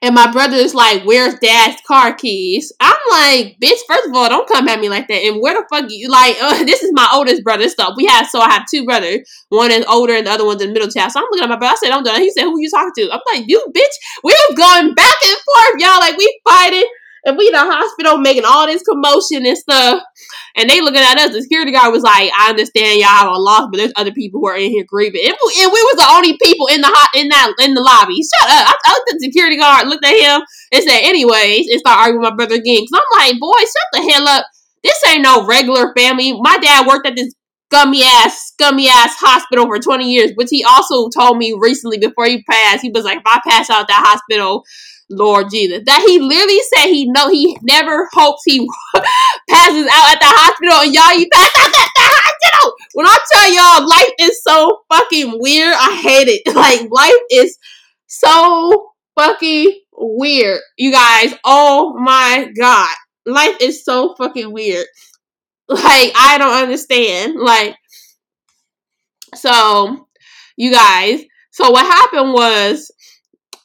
And my brother is like, "Where's Dad's car keys?" I'm like, "Bitch, first of all, don't come at me like that." And where the fuck you like? Uh, this is my oldest brother. Stuff we have, so I have two brothers. One is older, and the other one's in the middle child. So I'm looking at my brother. I said, "I'm done." He said, "Who you talking to?" I'm like, "You, bitch." We was going back and forth, y'all. Like we fighting and we in the hospital making all this commotion and stuff. And they looking at us. The security guard was like, "I understand y'all have a loss, but there's other people who are in here grieving." And we, and we was the only people in the hot in that in the lobby. Shut up! I, I looked at the security guard, looked at him, and said, "Anyways," and start arguing with my brother again. Cause I'm like, "Boy, shut the hell up! This ain't no regular family." My dad worked at this scummy ass, scummy ass hospital for 20 years, which he also told me recently before he passed. He was like, if I pass out that hospital, Lord Jesus. That he literally said he know he never hopes he passes out at the hospital and y'all you pass out at the hospital. When I tell y'all life is so fucking weird, I hate it. Like life is so fucking weird. You guys, oh my god. Life is so fucking weird. Like I don't understand. Like so you guys, so what happened was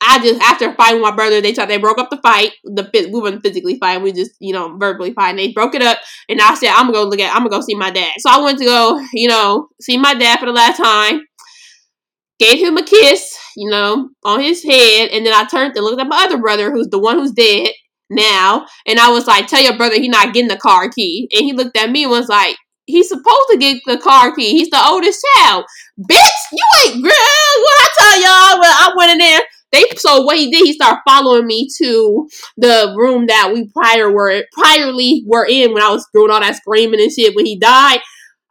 I just after fighting my brother, they tried they broke up the fight. The we weren't physically fighting, we just you know verbally fighting. They broke it up, and I said I'm gonna go look at I'm gonna go see my dad. So I went to go you know see my dad for the last time. Gave him a kiss, you know, on his head, and then I turned and looked at my other brother, who's the one who's dead now, and I was like, "Tell your brother he's not getting the car key." And he looked at me and was like, he's supposed to get the car key. He's the oldest child. Bitch, you ain't girl. What I tell y'all? Well, I went in there. They so what he did, he started following me to the room that we prior were priorly were in when I was doing all that screaming and shit when he died.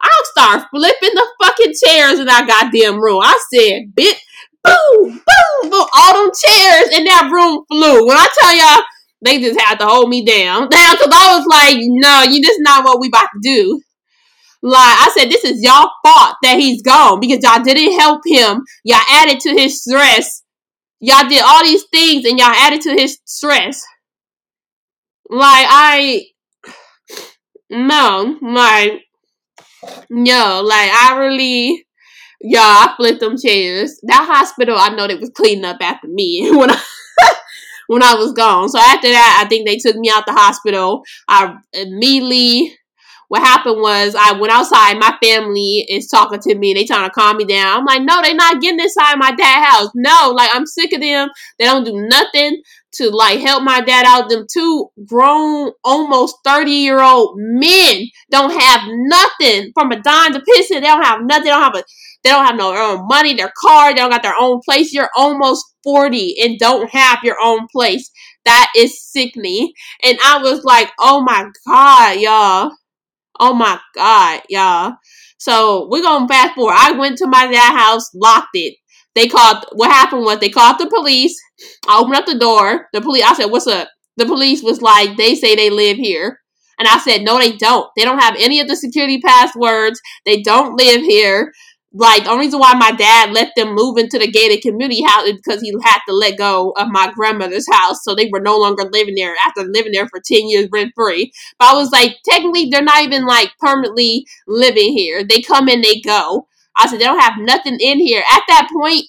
I'll start flipping the fucking chairs in that goddamn room. I said, bitch, boom, boom, boom. All them chairs in that room flew. When I tell y'all, they just had to hold me down. Down, because I was like, no, you this is not what we about to do. Like I said, this is y'all fault that he's gone because y'all didn't help him. Y'all added to his stress Y'all did all these things and y'all added to his stress. Like I no, like no, like I really y'all I flipped them chairs. That hospital I know they was cleaning up after me when I when I was gone. So after that I think they took me out the hospital. I immediately what happened was I went outside. My family is talking to me. They trying to calm me down. I'm like, no, they not getting inside my dad's house. No, like I'm sick of them. They don't do nothing to like help my dad out. Them two grown, almost 30 year old men don't have nothing from a dime to piss in. They don't have nothing. They don't have a they don't have no own money, their car, they don't got their own place. You're almost 40 and don't have your own place. That is sickening. And I was like, oh my God, y'all. Oh my God, y'all. So we're gonna fast forward. I went to my dad house, locked it. They called what happened was they called the police. I opened up the door. The police I said, What's up? The police was like, they say they live here. And I said, No, they don't. They don't have any of the security passwords. They don't live here like the only reason why my dad let them move into the gated community house is because he had to let go of my grandmother's house, so they were no longer living there after living there for ten years rent free. But I was like, technically, they're not even like permanently living here. They come and they go. I said they don't have nothing in here. At that point,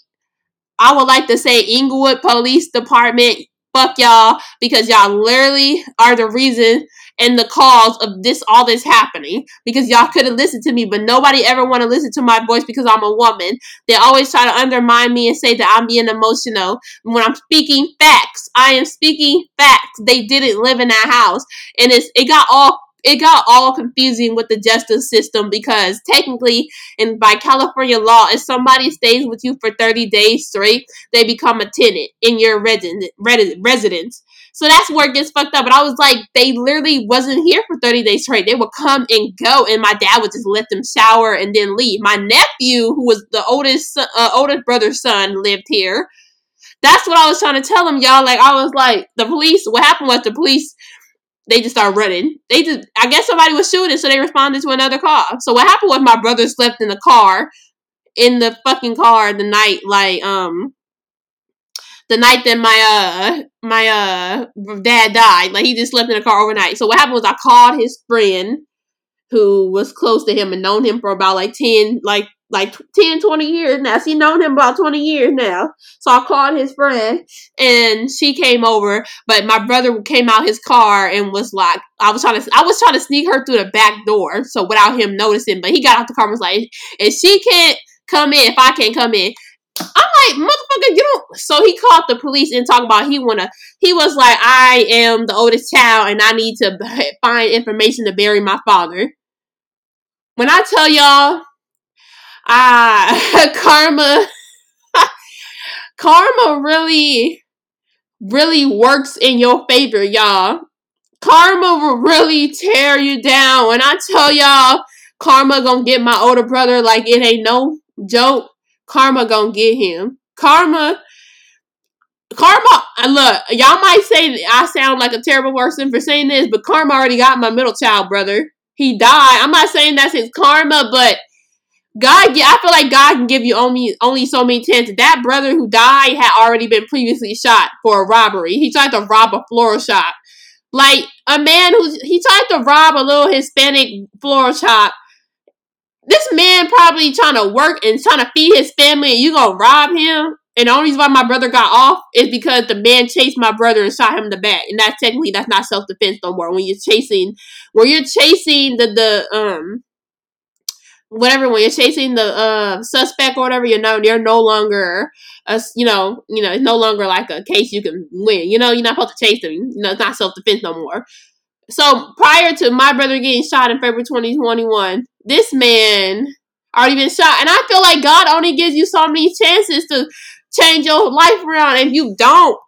I would like to say Inglewood Police Department, fuck y'all, because y'all literally are the reason and the cause of this all this happening because y'all couldn't listen to me but nobody ever want to listen to my voice because i'm a woman. They always try to undermine me and say that i'm being emotional. When i'm speaking facts i am speaking facts. They didn't live in that house. And it's it got all it got all confusing with the justice system because technically and by california law if somebody stays with you for 30 days straight they become a tenant in your resident, residence so that's where it gets fucked up. But I was like, they literally wasn't here for 30 days straight. They would come and go, and my dad would just let them shower and then leave. My nephew, who was the oldest uh, oldest brother's son, lived here. That's what I was trying to tell him, y'all. Like I was like, the police. What happened was the police. They just started running. They just, I guess somebody was shooting, so they responded to another car. So what happened was my brother slept in the car, in the fucking car the night, like um, the night that my uh my uh dad died. Like he just slept in the car overnight. So what happened was I called his friend who was close to him and known him for about like 10 like like 10, 20 years now. She known him about 20 years now. So I called his friend and she came over, but my brother came out his car and was like, I was trying to, I was trying to sneak her through the back door. So without him noticing, but he got out the car and was like, if she can't come in, if I can't come in, I'm like, motherfucker, you don't. So he called the police and talked about he wanna. He was like, I am the oldest child and I need to find information to bury my father. When I tell y'all, ah, karma, karma really, really works in your favor, y'all. Karma will really tear you down. When I tell y'all, karma gonna get my older brother like it ain't no joke karma gonna get him. Karma, karma. Uh, look, y'all might say I sound like a terrible person for saying this, but karma already got my middle child brother. He died. I'm not saying that's his karma, but God, I feel like God can give you only only so many chances. That brother who died had already been previously shot for a robbery. He tried to rob a floral shop. Like a man who's he tried to rob a little Hispanic floral shop this man probably trying to work and trying to feed his family, and you gonna rob him. And the only reason why my brother got off is because the man chased my brother and shot him in the back. And that's technically that's not self defense no more. When you're chasing, when you're chasing the the um whatever when you're chasing the uh suspect or whatever, you're no you're no longer a you know you know it's no longer like a case you can win. You know you're not supposed to chase them. You know it's not self defense no more. So prior to my brother getting shot in February 2021, this man already been shot. And I feel like God only gives you so many chances to change your life around. If you don't,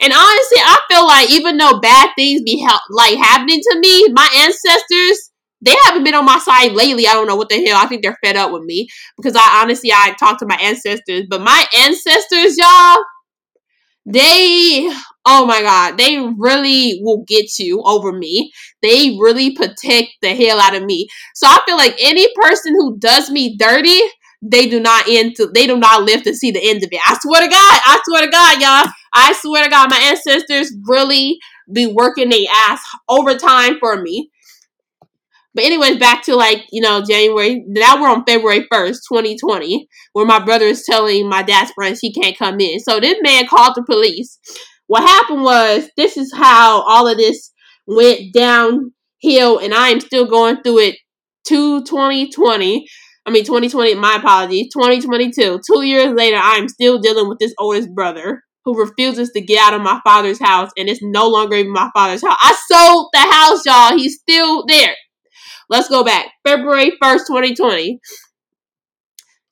and honestly, I feel like even though bad things be ha- like happening to me, my ancestors, they haven't been on my side lately. I don't know what the hell. I think they're fed up with me because I honestly I talked to my ancestors, but my ancestors, y'all, they oh my god they really will get you over me they really protect the hell out of me so i feel like any person who does me dirty they do not end to they do not live to see the end of it i swear to god i swear to god y'all i swear to god my ancestors really be working their ass overtime for me but anyways, back to like, you know, January. Now we're on February 1st, 2020, where my brother is telling my dad's friends he can't come in. So this man called the police. What happened was, this is how all of this went downhill, and I am still going through it to 2020. I mean, 2020, my apologies, 2022. Two years later, I am still dealing with this oldest brother who refuses to get out of my father's house, and it's no longer even my father's house. I sold the house, y'all. He's still there. Let's go back. February 1st, 2020.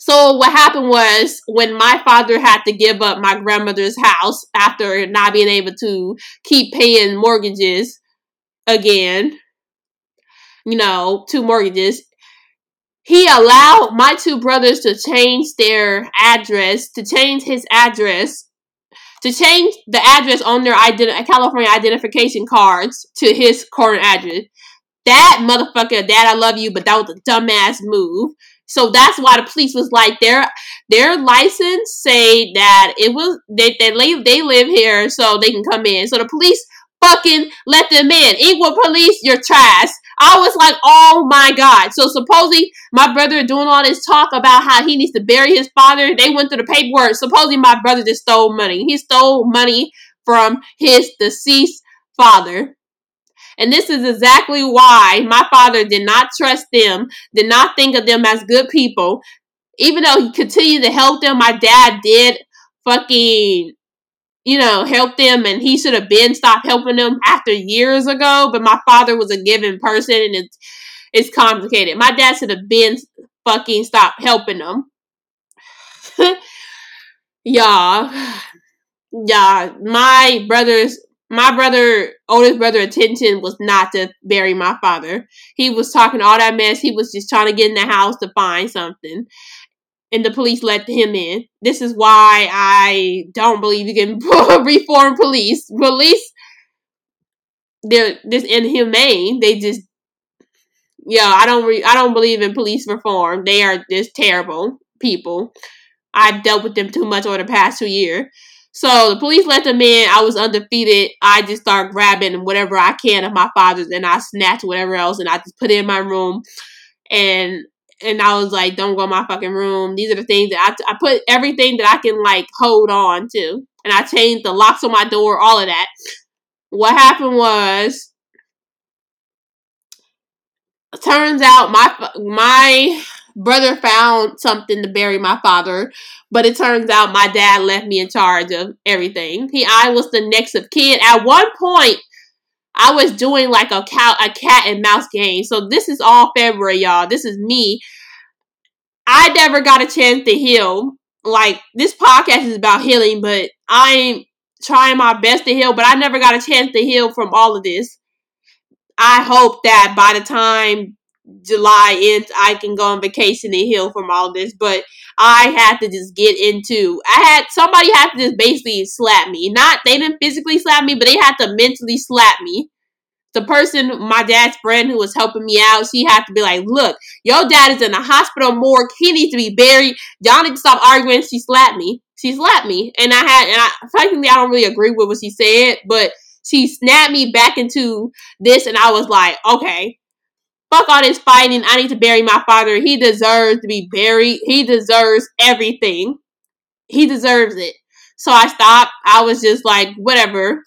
So what happened was when my father had to give up my grandmother's house after not being able to keep paying mortgages again, you know, two mortgages, he allowed my two brothers to change their address, to change his address, to change the address on their California identification cards to his current address. That motherfucker, dad, I love you, but that was a dumbass move. So that's why the police was like their their license say that it was they they live they live here so they can come in. So the police fucking let them in. Equal police, you're trash. I was like, oh my god. So supposedly my brother doing all this talk about how he needs to bury his father. They went through the paperwork. Supposedly my brother just stole money. He stole money from his deceased father. And this is exactly why my father did not trust them, did not think of them as good people. Even though he continued to help them, my dad did fucking, you know, help them and he should have been stopped helping them after years ago. But my father was a given person and it's it's complicated. My dad should have been fucking stopped helping them. y'all. Yeah, my brothers my brother, oldest brother, attention was not to bury my father. He was talking all that mess. He was just trying to get in the house to find something. And the police let him in. This is why I don't believe you can reform police. Police, they're just inhumane. They just, yeah, I don't, re- I don't believe in police reform. They are just terrible people. I've dealt with them too much over the past two years. So the police let them in. I was undefeated. I just start grabbing whatever I can of my father's and I snatch whatever else and I just put it in my room. And and I was like, "Don't go in my fucking room." These are the things that I, I put everything that I can like hold on to, and I changed the locks on my door, all of that. What happened was, turns out my my brother found something to bury my father, but it turns out my dad left me in charge of everything. He, I was the next of kin. At one point, I was doing like a cow, a cat and mouse game. So this is all February, y'all. This is me. I never got a chance to heal. Like this podcast is about healing, but I'm trying my best to heal. But I never got a chance to heal from all of this. I hope that by the time July ends, I can go on vacation and heal from all this. But I had to just get into. I had somebody had to just basically slap me. Not they didn't physically slap me, but they had to mentally slap me. The person, my dad's friend who was helping me out, she had to be like, "Look, your dad is in a hospital morgue. He needs to be buried. Y'all need to stop arguing." She slapped me. She slapped me, and I had, and I, frankly, I don't really agree with what she said, but she snapped me back into this, and I was like, okay, Fuck all this fighting. I need to bury my father. He deserves to be buried. He deserves everything. He deserves it. So I stopped. I was just like, whatever.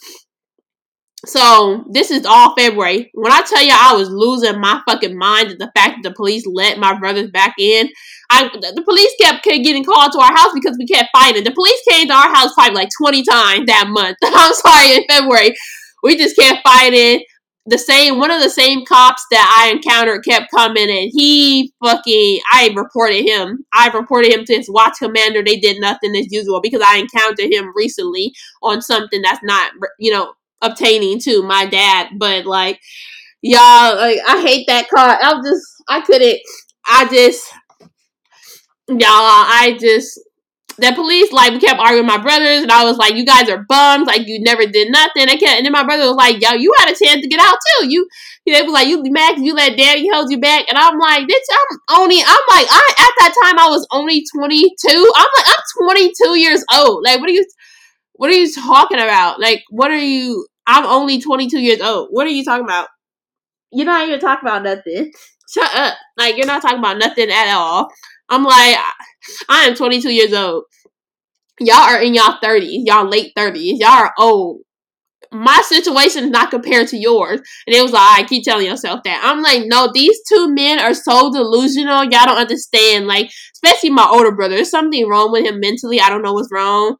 So this is all February. When I tell you I was losing my fucking mind at the fact that the police let my brothers back in, I the police kept, getting called to our house because we kept fighting. The police came to our house probably like twenty times that month. I'm sorry, in February, we just kept fighting the same one of the same cops that I encountered kept coming and he fucking I reported him. I reported him to his watch commander. They did nothing as usual because I encountered him recently on something that's not you know obtaining to my dad. But like y'all like I hate that car. I just I couldn't I just y'all I just the police like we kept arguing with my brothers and I was like, You guys are bums, like you never did nothing. I can't and then my brother was like, Yo, you had a chance to get out too. You they was like, You Max, you let daddy hold you back and I'm like, Bitch, I'm only I'm like I at that time I was only twenty two. I'm like, I'm twenty two years old. Like what are you what are you talking about? Like what are you I'm only twenty two years old. What are you talking about? You're not even talking about nothing. Shut up. Like you're not talking about nothing at all. I'm like, I am 22 years old. Y'all are in y'all 30s, y'all late 30s, y'all are old. My situation is not compared to yours. And it was like, I keep telling yourself that. I'm like, no, these two men are so delusional. Y'all don't understand. Like, especially my older brother. There's something wrong with him mentally. I don't know what's wrong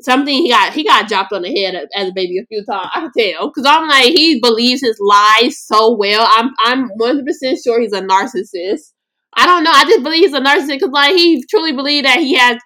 something he got he got dropped on the head as a baby a few times. I can tell because I'm like he believes his lies so well. I'm I'm 100 percent sure he's a narcissist. I don't know. I just believe he's a narcissist because like he truly believed that he has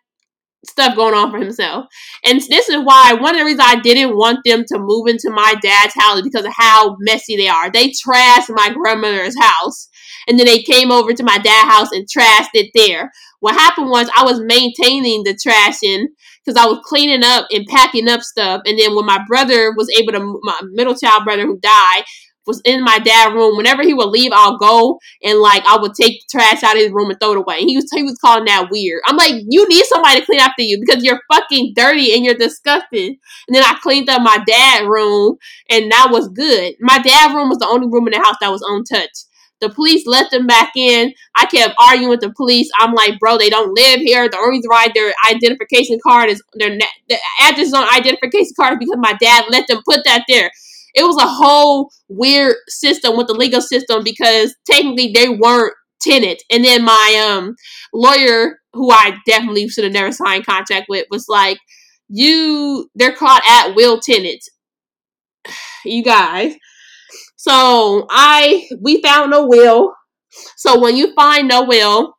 stuff going on for himself. And this is why one of the reasons I didn't want them to move into my dad's house because of how messy they are. They trashed my grandmother's house. And then they came over to my dad's house and trashed it there. What happened was I was maintaining the trashing because I was cleaning up and packing up stuff. And then when my brother was able to, my middle child brother who died, was in my dad room. Whenever he would leave, I'll go and like I would take trash out of his room and throw it away. And he was he was calling that weird. I'm like, you need somebody to clean after you because you're fucking dirty and you're disgusting. And then I cleaned up my dad room and that was good. My dad room was the only room in the house that was untouched. The police let them back in. I kept arguing with the police. I'm like, bro, they don't live here. The only reason why their identification card is their the address on identification card is because my dad let them put that there it was a whole weird system with the legal system because technically they weren't tenants. And then my um lawyer, who I definitely should have never signed contract with, was like, "You, they're called at will tenants." you guys. So I we found no will. So when you find no will,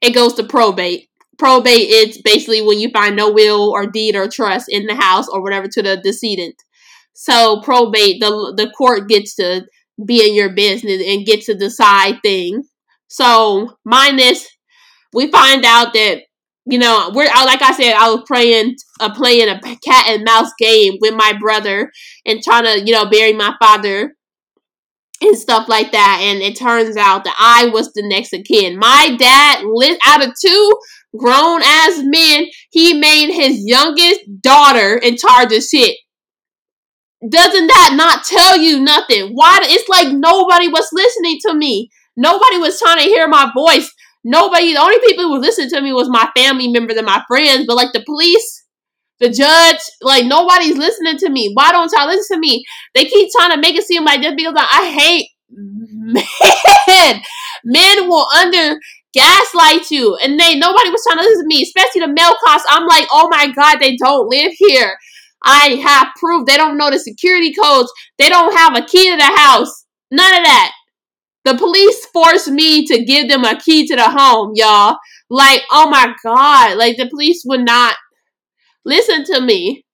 it goes to probate. Probate it's basically when you find no will or deed or trust in the house or whatever to the decedent. So probate, the the court gets to be in your business and get to decide things. So minus, we find out that you know we're like I said, I was playing uh, playing a cat and mouse game with my brother and trying to you know bury my father and stuff like that. And it turns out that I was the next of kin. My dad lived out of two grown ass men. He made his youngest daughter in charge of shit doesn't that not tell you nothing? Why? It's like nobody was listening to me. Nobody was trying to hear my voice. Nobody, the only people who listened to me was my family members and my friends. But like the police, the judge, like nobody's listening to me. Why don't y'all listen to me? They keep trying to make it seem like just because I hate men, men will under gaslight you, and they nobody was trying to listen to me, especially the male cops. I'm like, oh my god, they don't live here. I have proof. They don't know the security codes. They don't have a key to the house. None of that. The police forced me to give them a key to the home, y'all. Like, oh my god. Like, the police would not listen to me.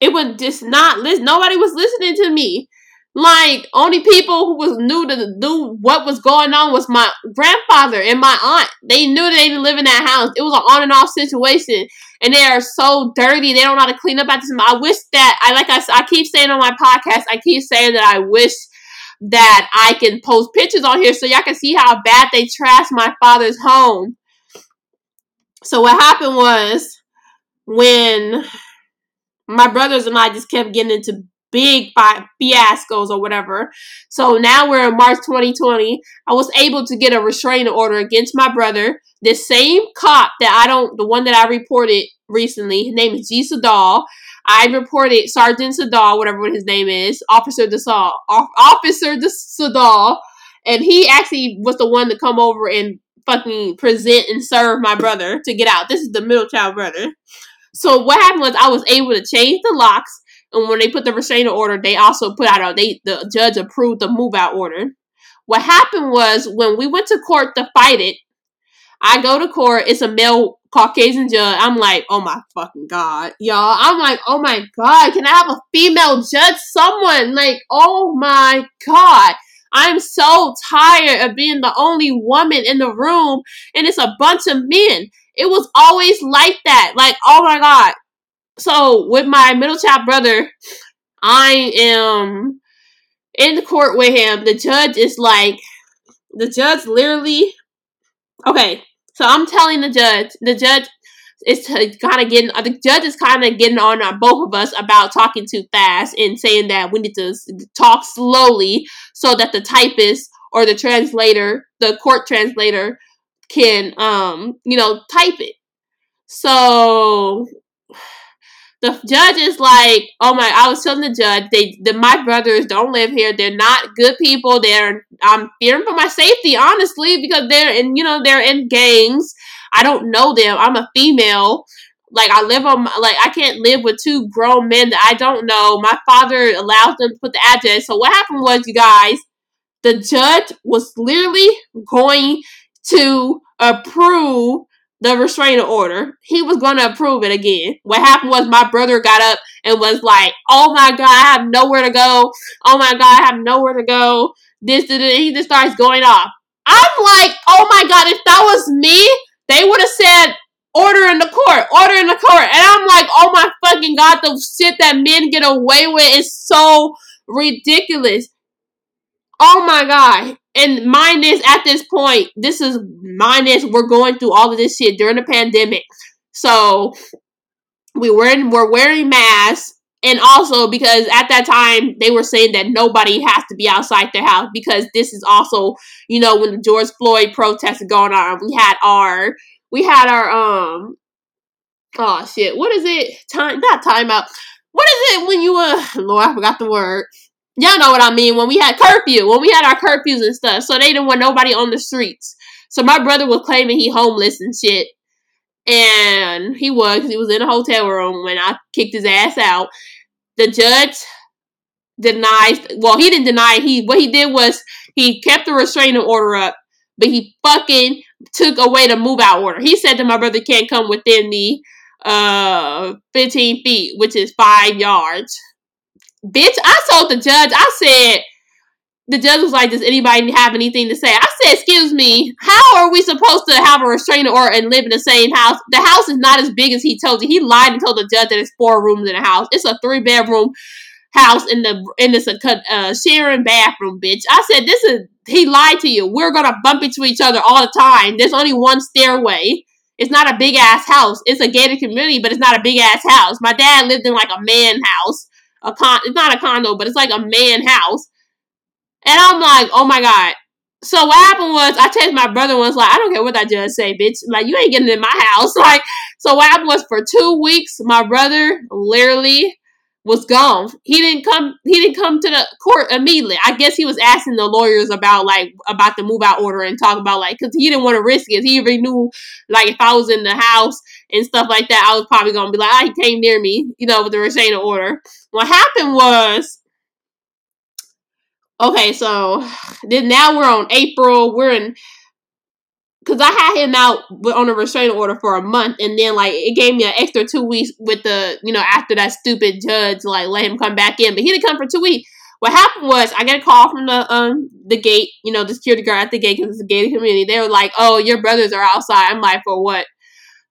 It would just not listen. Nobody was listening to me. Like only people who was new to do what was going on was my grandfather and my aunt. They knew they didn't live in that house. It was an on and off situation, and they are so dirty. They don't know how to clean up after them. I wish that I like I, I keep saying on my podcast. I keep saying that I wish that I can post pictures on here so y'all can see how bad they trashed my father's home. So what happened was when my brothers and I just kept getting into big fiascos or whatever. So now we're in March 2020. I was able to get a restraining order against my brother. The same cop that I don't, the one that I reported recently, his name is G. Sadal. I reported Sergeant Sadal, whatever his name is, Officer Desal, Officer Sadal, and he actually was the one to come over and fucking present and serve my brother to get out. This is the middle child brother. So what happened was I was able to change the locks, and when they put the restraining order, they also put out a they the judge approved the move out order. What happened was when we went to court to fight it, I go to court. It's a male Caucasian judge. I'm like, oh my fucking god, y'all. I'm like, oh my god, can I have a female judge? Someone like, oh my god. I'm so tired of being the only woman in the room and it's a bunch of men. It was always like that. Like, oh my God. So, with my middle child brother, I am in the court with him. The judge is like, the judge literally, okay, so I'm telling the judge, the judge is uh, kind of getting, uh, the judge is kind of getting on uh, both of us about talking too fast and saying that we need to talk slowly so that the typist or the translator, the court translator, can um you know type it. So the judge is like, oh my! I was telling the judge, they, the my brothers don't live here. They're not good people. They're I'm fearing for my safety, honestly, because they're in you know they're in gangs. I don't know them. I'm a female. Like I live on like I can't live with two grown men that I don't know. My father allows them to put the address. So what happened was, you guys, the judge was literally going to approve the restraining order. He was going to approve it again. What happened was my brother got up and was like, "Oh my god, I have nowhere to go. Oh my god, I have nowhere to go." This, this, this. he just starts going off. I'm like, "Oh my god, if that was me, they would have said." Order in the court, order in the court. And I'm like, oh my fucking god, the shit that men get away with is so ridiculous. Oh my god. And mind this, at this point, this is mind this, we're going through all of this shit during the pandemic. So we were we're wearing masks. And also because at that time they were saying that nobody has to be outside their house because this is also, you know, when the George Floyd protests going on, we had our we had our um oh shit, what is it? Time not timeout. What is it when you uh Lord, I forgot the word y'all know what I mean. When we had curfew, when we had our curfews and stuff, so they didn't want nobody on the streets. So my brother was claiming he homeless and shit, and he was. He was in a hotel room when I kicked his ass out. The judge denied. Well, he didn't deny. He what he did was he kept the restraining order up, but he fucking took away the move out order. He said that my brother can't come within the uh 15 feet, which is five yards. Bitch, I told the judge, I said, the judge was like, Does anybody have anything to say? I said, Excuse me, how are we supposed to have a restraining order and live in the same house? The house is not as big as he told you. He lied and told the judge that it's four rooms in a house. It's a three bedroom house in the in this uh, sharing bathroom, bitch. I said, This is he lied to you. We're gonna bump into each other all the time. There's only one stairway. It's not a big ass house. It's a gated community, but it's not a big ass house. My dad lived in like a man house a con. It's not a condo, but it's like a man house. And I'm like, oh my god. So what happened was I texted my brother was like, I don't care what that judge say, bitch. Like you ain't getting in my house. Like so what happened was for two weeks, my brother literally was gone. He didn't come. He didn't come to the court immediately. I guess he was asking the lawyers about like about the move out order and talk about like because he didn't want to risk it. He even knew like if I was in the house and stuff like that, I was probably gonna be like, ah, he came near me, you know, with the restraining order. What happened was. Okay, so then now we're on April. We're in because I had him out on a restraining order for a month, and then like it gave me an extra two weeks with the you know after that stupid judge like let him come back in, but he didn't come for two weeks. What happened was I got a call from the um the gate, you know, the security guard at the gate because it's a gated community. They were like, "Oh, your brothers are outside." I'm like, "For what?"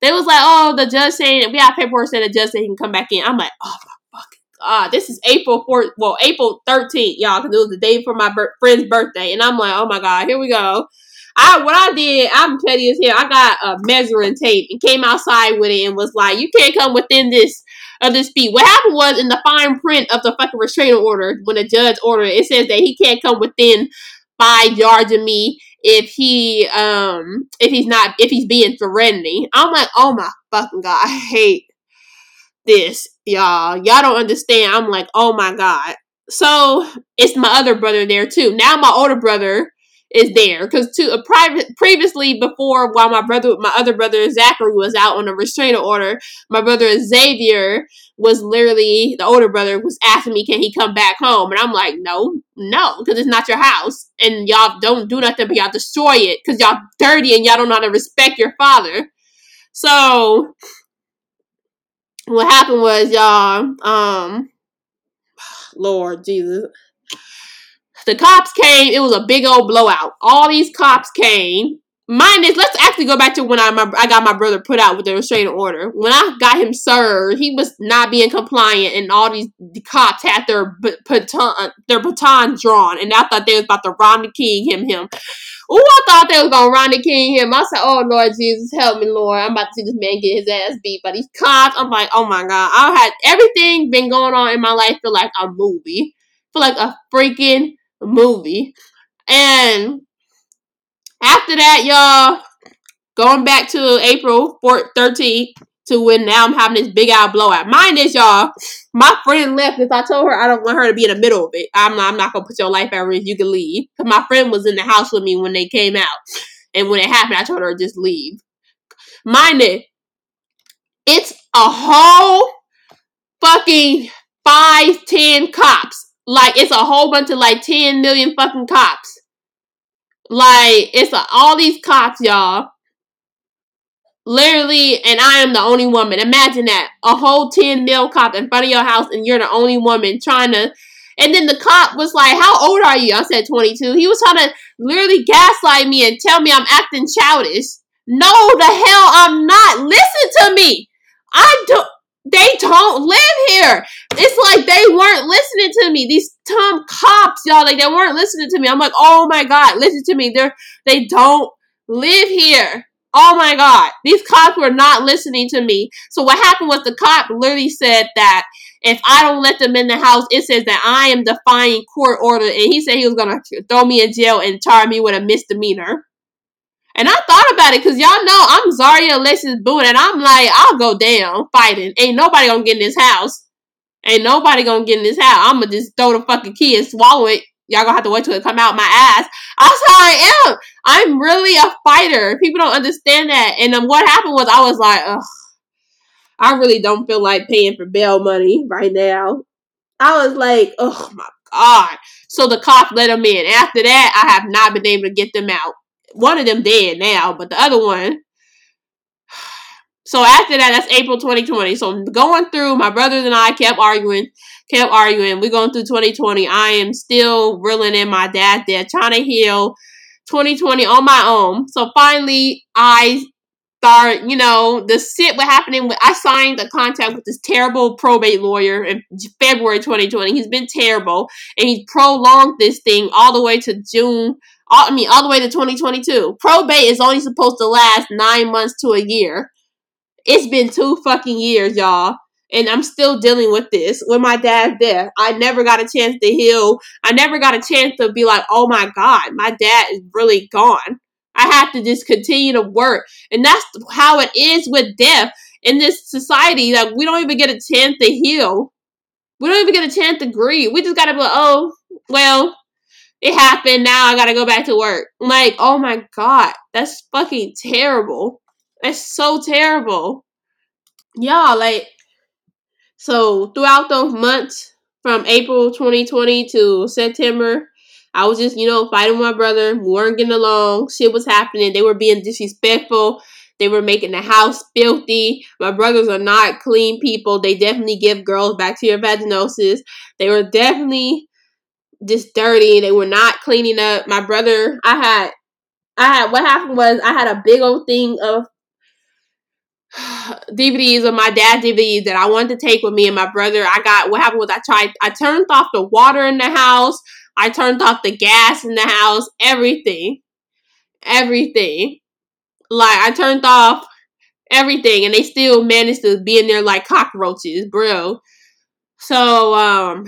They was like, "Oh, the judge saying we have paperwork saying the judge said he can come back in." I'm like, "Oh my fucking god!" This is April fourth, well, April thirteenth, y'all, because it was the day for my friend's birthday, and I'm like, "Oh my god, here we go." I what I did, I'm petty as hell. I got a measuring tape and came outside with it and was like, "You can't come within this of this feet. What happened was in the fine print of the fucking restraining order, when the judge ordered, it says that he can't come within five yards of me if he um if he's not if he's being threatening. I'm like, oh my fucking god, I hate this, y'all. Y'all don't understand. I'm like, oh my god. So it's my other brother there too. Now my older brother is there. Because to a private previously before while my brother my other brother Zachary was out on a restraining order my brother Xavier was literally the older brother was asking me can he come back home? And I'm like no no because it's not your house and y'all don't do nothing but y'all destroy it because y'all dirty and y'all don't know how to respect your father. So what happened was y'all um Lord Jesus the cops came. It was a big old blowout. All these cops came. Mind is, let's actually go back to when I my, I got my brother put out with the restraining order. When I got him served, he was not being compliant, and all these the cops had their baton their baton drawn, and I thought they was about to Rodney King him him. Oh, I thought they was gonna Rodney King him. I said, "Oh Lord Jesus, help me, Lord! I'm about to see this man get his ass beat by these cops." I'm like, "Oh my God!" I had everything been going on in my life feel like a movie, feel like a freaking movie. And after that, y'all, going back to April 4th, 13th to when now I'm having this big out blowout. Mind is, y'all, my friend left because I told her I don't want her to be in the middle of it. I'm not, I'm not gonna put your life at risk. You can leave. Cause my friend was in the house with me when they came out, and when it happened, I told her just leave. Mind it, it's a whole fucking five, ten cops like it's a whole bunch of like 10 million fucking cops. Like it's a, all these cops, y'all. Literally, and I am the only woman. Imagine that. A whole 10 mil cop in front of your house and you're the only woman trying to and then the cop was like, How old are you? I said 22. He was trying to literally gaslight me and tell me I'm acting childish. No, the hell I'm not. Listen to me. I don't they don't live here. It's like they weren't listening to me. These dumb cops, y'all, like they weren't listening to me. I'm like, oh my god, listen to me. They're they don't live here. Oh my god, these cops were not listening to me. So what happened was the cop literally said that if I don't let them in the house, it says that I am defying court order, and he said he was gonna throw me in jail and charge me with a misdemeanor. And I thought about it because y'all know I'm Zarriah Alexis Boone, and I'm like, I'll go down fighting. Ain't nobody gonna get in this house. Ain't nobody gonna get in this house. I'm gonna just throw the fucking key and swallow it. Y'all gonna have to wait till it come out my ass. That's how I am. I'm really a fighter. People don't understand that. And then what happened was I was like, ugh, I really don't feel like paying for bail money right now. I was like, oh my god. So the cop let them in. After that, I have not been able to get them out one of them dead now, but the other one. So after that, that's April 2020. So going through, my brothers and I kept arguing, kept arguing. We're going through 2020. I am still reeling in my dad's death, trying to heal 2020 on my own. So finally, I start, you know, the shit what happening with I signed a contract with this terrible probate lawyer in February 2020. He's been terrible and he's prolonged this thing all the way to June all, I mean, all the way to 2022. Probate is only supposed to last nine months to a year. It's been two fucking years, y'all. and I'm still dealing with this with my dad's death. I never got a chance to heal. I never got a chance to be like, oh my God, my dad is really gone. I have to just continue to work. And that's how it is with death in this society that we don't even get a chance to heal. We don't even get a chance to grieve. We just gotta be like, oh, well, it happened. Now I gotta go back to work. Like, oh my God, that's fucking terrible. That's so terrible. Y'all, like, so throughout those months from April 2020 to September, I was just, you know, fighting my brother. We weren't getting along. Shit was happening. They were being disrespectful. They were making the house filthy. My brothers are not clean people. They definitely give girls bacterial vaginosis. They were definitely just dirty. They were not cleaning up. My brother, I had, I had, what happened was I had a big old thing of DVDs of my dad DVDs that I wanted to take with me and my brother. I got what happened was I tried I turned off the water in the house. I turned off the gas in the house, everything. Everything. Like I turned off everything and they still managed to be in there like cockroaches, bro. So um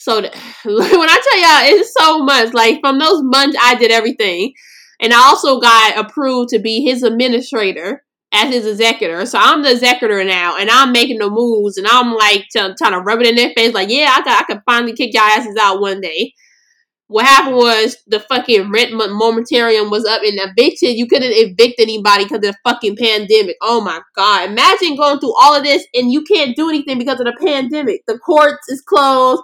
so when I tell y'all it's so much like from those months I did everything. And I also got approved to be his administrator as his executor. So I'm the executor now, and I'm making the moves, and I'm like t- trying to rub it in their face, like, yeah, I, got, I could finally kick y'all asses out one day. What happened was the fucking rent momentarium was up and evicted. You couldn't evict anybody because of the fucking pandemic. Oh my god! Imagine going through all of this and you can't do anything because of the pandemic. The courts is closed.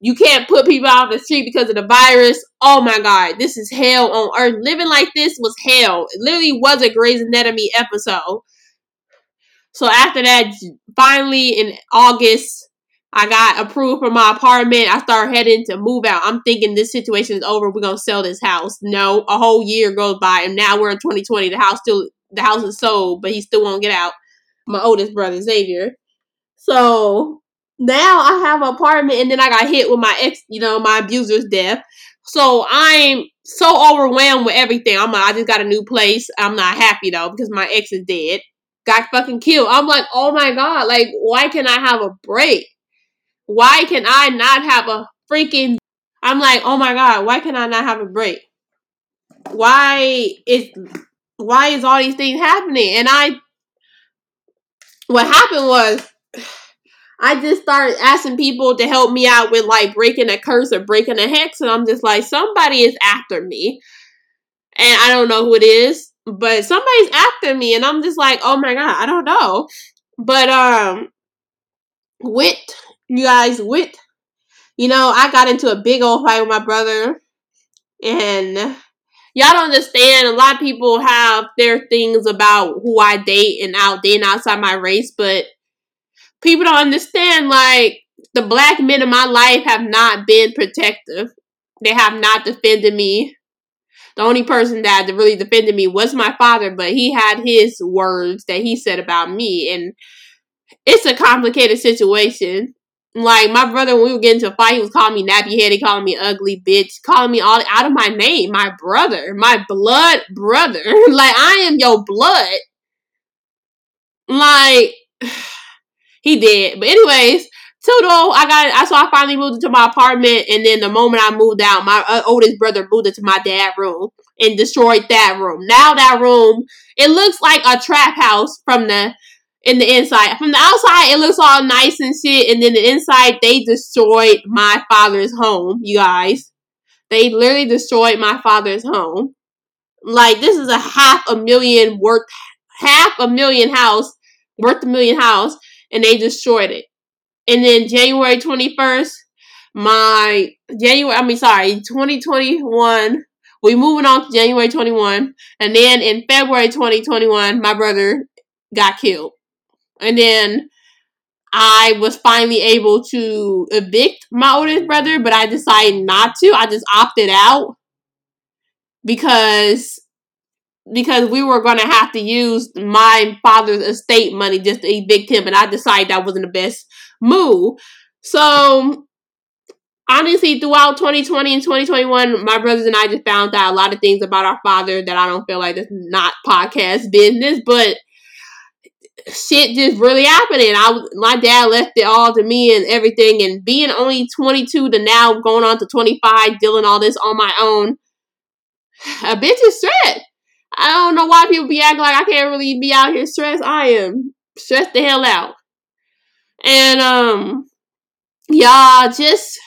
You can't put people out on the street because of the virus. Oh my God, this is hell on earth. Living like this was hell. It literally was a Grey's Anatomy episode. So after that, finally in August, I got approved for my apartment. I started heading to move out. I'm thinking this situation is over. We're gonna sell this house. No, a whole year goes by, and now we're in 2020. The house still, the house is sold, but he still won't get out. My oldest brother Xavier. So now I have an apartment and then I got hit with my ex, you know, my abuser's death. So I'm so overwhelmed with everything. I'm like, I just got a new place. I'm not happy though because my ex is dead. Got fucking killed. I'm like, oh my god, like why can I have a break? Why can I not have a freaking I'm like, oh my god, why can I not have a break? Why is why is all these things happening? And I what happened was I just started asking people to help me out with like breaking a curse or breaking a hex, and I'm just like, somebody is after me. And I don't know who it is, but somebody's after me, and I'm just like, oh my god, I don't know. But um wit, you guys, wit. You know, I got into a big old fight with my brother, and y'all don't understand. A lot of people have their things about who I date and out dating outside my race, but people don't understand like the black men in my life have not been protective. They have not defended me. The only person that really defended me was my father, but he had his words that he said about me, and it's a complicated situation. Like my brother, when we were getting to a fight, he was calling me nappy head, he calling me ugly bitch, calling me all out of my name, my brother, my blood brother. like I am your blood. Like he did. But anyways, Toto, I got. I so I finally moved into my apartment, and then the moment I moved out, my uh, oldest brother moved into my dad's room and destroyed that room. Now that room, it looks like a trap house from the in the inside. From the outside, it looks all nice and shit, and then the inside, they destroyed my father's home. You guys, they literally destroyed my father's home. Like this is a half a million worth, half a million house worth a million house and they destroyed it. And then January 21st, my January, I mean, sorry, 2021, we moving on to January 21. And then in February 2021, my brother got killed. And then I was finally able to evict my oldest brother, but I decided not to. I just opted out because because we were going to have to use my father's estate money just to evict him, and I decided that wasn't the best move. So, honestly, throughout 2020 and 2021, my brothers and I just found out a lot of things about our father that I don't feel like it's not podcast business, but shit just really happening. I was my dad left it all to me and everything, and being only 22 to now going on to 25, dealing all this on my own, a bitch is stressed. I don't know why people be acting like I can't really be out here stressed. I am stressed the hell out. And um y'all just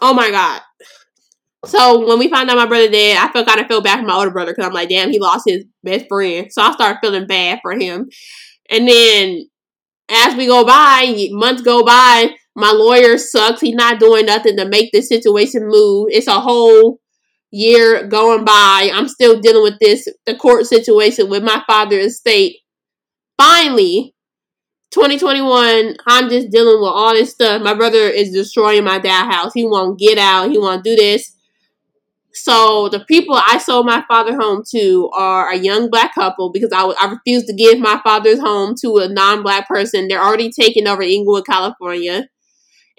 oh my god. So when we found out my brother dead, I felt kind of feel bad for my older brother because I'm like, damn, he lost his best friend. So I started feeling bad for him. And then as we go by, months go by, my lawyer sucks. He's not doing nothing to make this situation move. It's a whole year going by. I'm still dealing with this, the court situation with my father's estate. Finally, 2021, I'm just dealing with all this stuff. My brother is destroying my dad house. He won't get out. He won't do this. So the people I sold my father home to are a young black couple because I, I refused to give my father's home to a non-black person. They're already taking over Inglewood, California,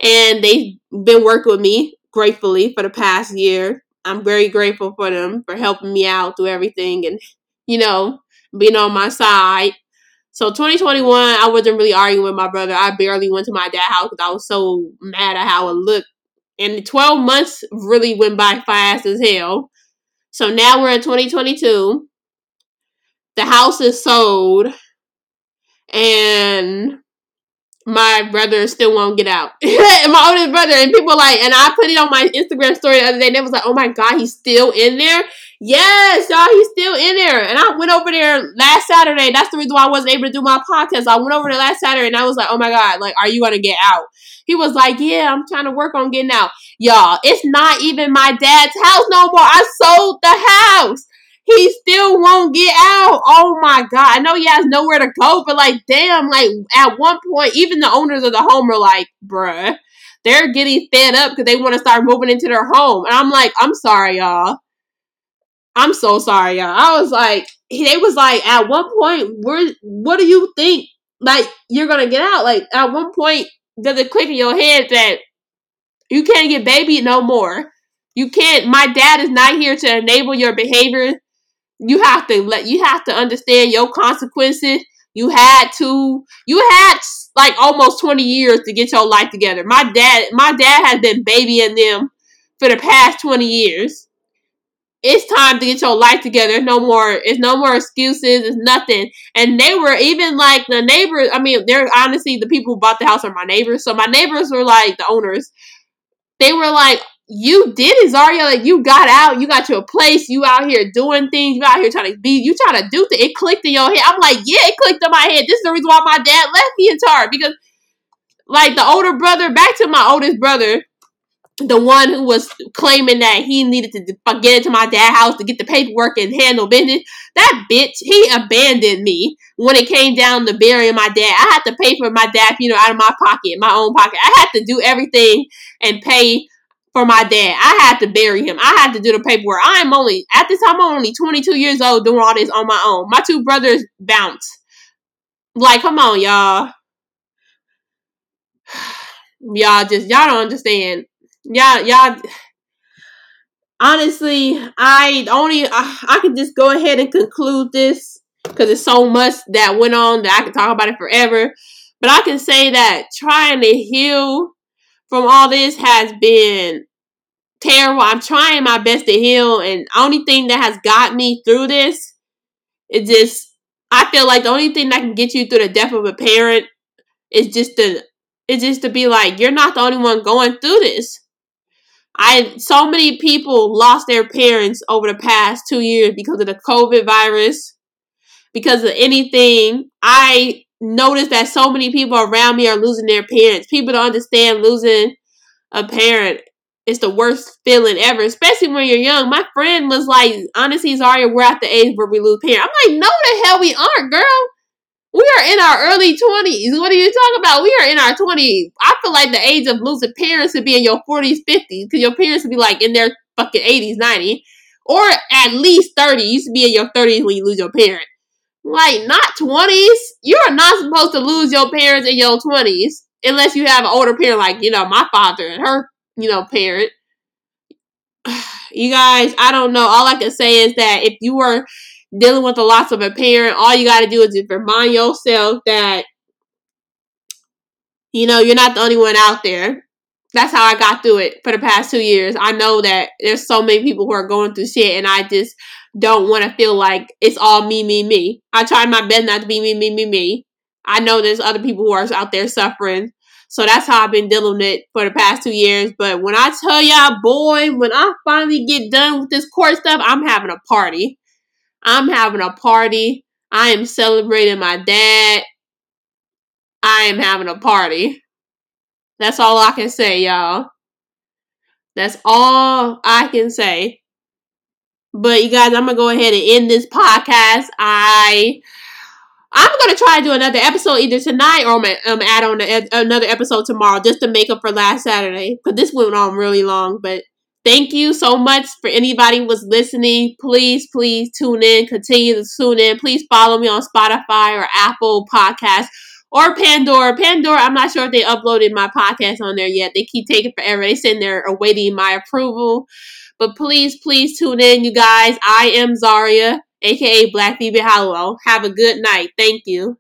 and they've been working with me gratefully for the past year. I'm very grateful for them for helping me out through everything and you know being on my side. So 2021, I wasn't really arguing with my brother. I barely went to my dad's house because I was so mad at how it looked and 12 months really went by fast as hell. So now we're in 2022. The house is sold. And my brother still won't get out. and my oldest brother. And people like, and I put it on my Instagram story the other day. And it was like, oh my God, he's still in there. Yes, y'all, he's still in there. And I went over there last Saturday. That's the reason why I wasn't able to do my podcast. I went over there last Saturday and I was like, oh my God, like, are you to get out? He was like, yeah, I'm trying to work on getting out. Y'all, it's not even my dad's house no more. I sold the house. He still won't get out. Oh my God. I know he has nowhere to go, but like, damn, like, at one point, even the owners of the home are like, bruh, they're getting fed up because they want to start moving into their home. And I'm like, I'm sorry, y'all I'm so sorry, y'all. I was like, they was like, at one point, where, what do you think? Like, you're gonna get out? Like, at one point, does it click in your head that you can't get baby no more? You can't. My dad is not here to enable your behavior. You have to let. You have to understand your consequences. You had to. You had like almost twenty years to get your life together. My dad. My dad has been babying them for the past twenty years it's time to get your life together. No more, it's no more excuses. It's nothing. And they were even like the neighbors. I mean, they're honestly the people who bought the house are my neighbors. So my neighbors were like the owners. They were like, "You did it, Zarriah. Like you got out. You got your place. You out here doing things. You out here trying to be. You trying to do things. It clicked in your head. I'm like, yeah, it clicked in my head. This is the reason why my dad left me in charge because, like, the older brother. Back to my oldest brother the one who was claiming that he needed to uh, get into my dad's house to get the paperwork and handle business, that bitch, he abandoned me when it came down to burying my dad. I had to pay for my dad you know, out of my pocket, my own pocket. I had to do everything and pay for my dad. I had to bury him. I had to do the paperwork. I am only at this time I'm only 22 years old doing all this on my own. My two brothers bounce. Like, come on, y'all. Y'all just y'all don't understand Y'all y'all Honestly, I only I, I can just go ahead and conclude this because it's so much that went on that I could talk about it forever. But I can say that trying to heal from all this has been terrible. I'm trying my best to heal, and only thing that has got me through this is just I feel like the only thing that can get you through the death of a parent is just to is just to be like you're not the only one going through this. I so many people lost their parents over the past two years because of the COVID virus, because of anything. I noticed that so many people around me are losing their parents. People don't understand losing a parent. It's the worst feeling ever, especially when you're young. My friend was like, honestly, Zarriah, we're at the age where we lose parents. I'm like, no, the hell we aren't, girl. We are in our early 20s. What are you talking about? We are in our 20s. I feel like the age of losing parents would be in your 40s, 50s, because your parents would be like in their fucking 80s, 90s, or at least 30. You to be in your 30s when you lose your parent. Like, not 20s. You are not supposed to lose your parents in your 20s unless you have an older parent, like, you know, my father and her, you know, parent. You guys, I don't know. All I can say is that if you were dealing with the loss of a parent, all you got to do is just remind yourself that, you know, you're not the only one out there. That's how I got through it for the past two years. I know that there's so many people who are going through shit, and I just don't want to feel like it's all me, me, me. I try my best not to be me, me, me, me. I know there's other people who are out there suffering. So that's how I've been dealing with it for the past two years. But when I tell y'all, boy, when I finally get done with this court stuff, I'm having a party. I'm having a party. I am celebrating my dad. I am having a party. That's all I can say, y'all. That's all I can say. But you guys, I'm gonna go ahead and end this podcast. I I'm gonna try to do another episode either tonight or I'm gonna um, add on a, another episode tomorrow just to make up for last Saturday because this went on really long. But thank you so much for anybody who was listening. Please, please tune in. Continue to tune in. Please follow me on Spotify or Apple Podcasts or Pandora. Pandora, I'm not sure if they uploaded my podcast on there yet. They keep taking forever. They sitting there awaiting my approval. But please, please tune in, you guys. I am Zarriah aka Black Phoebe Halliwell. Have a good night. Thank you.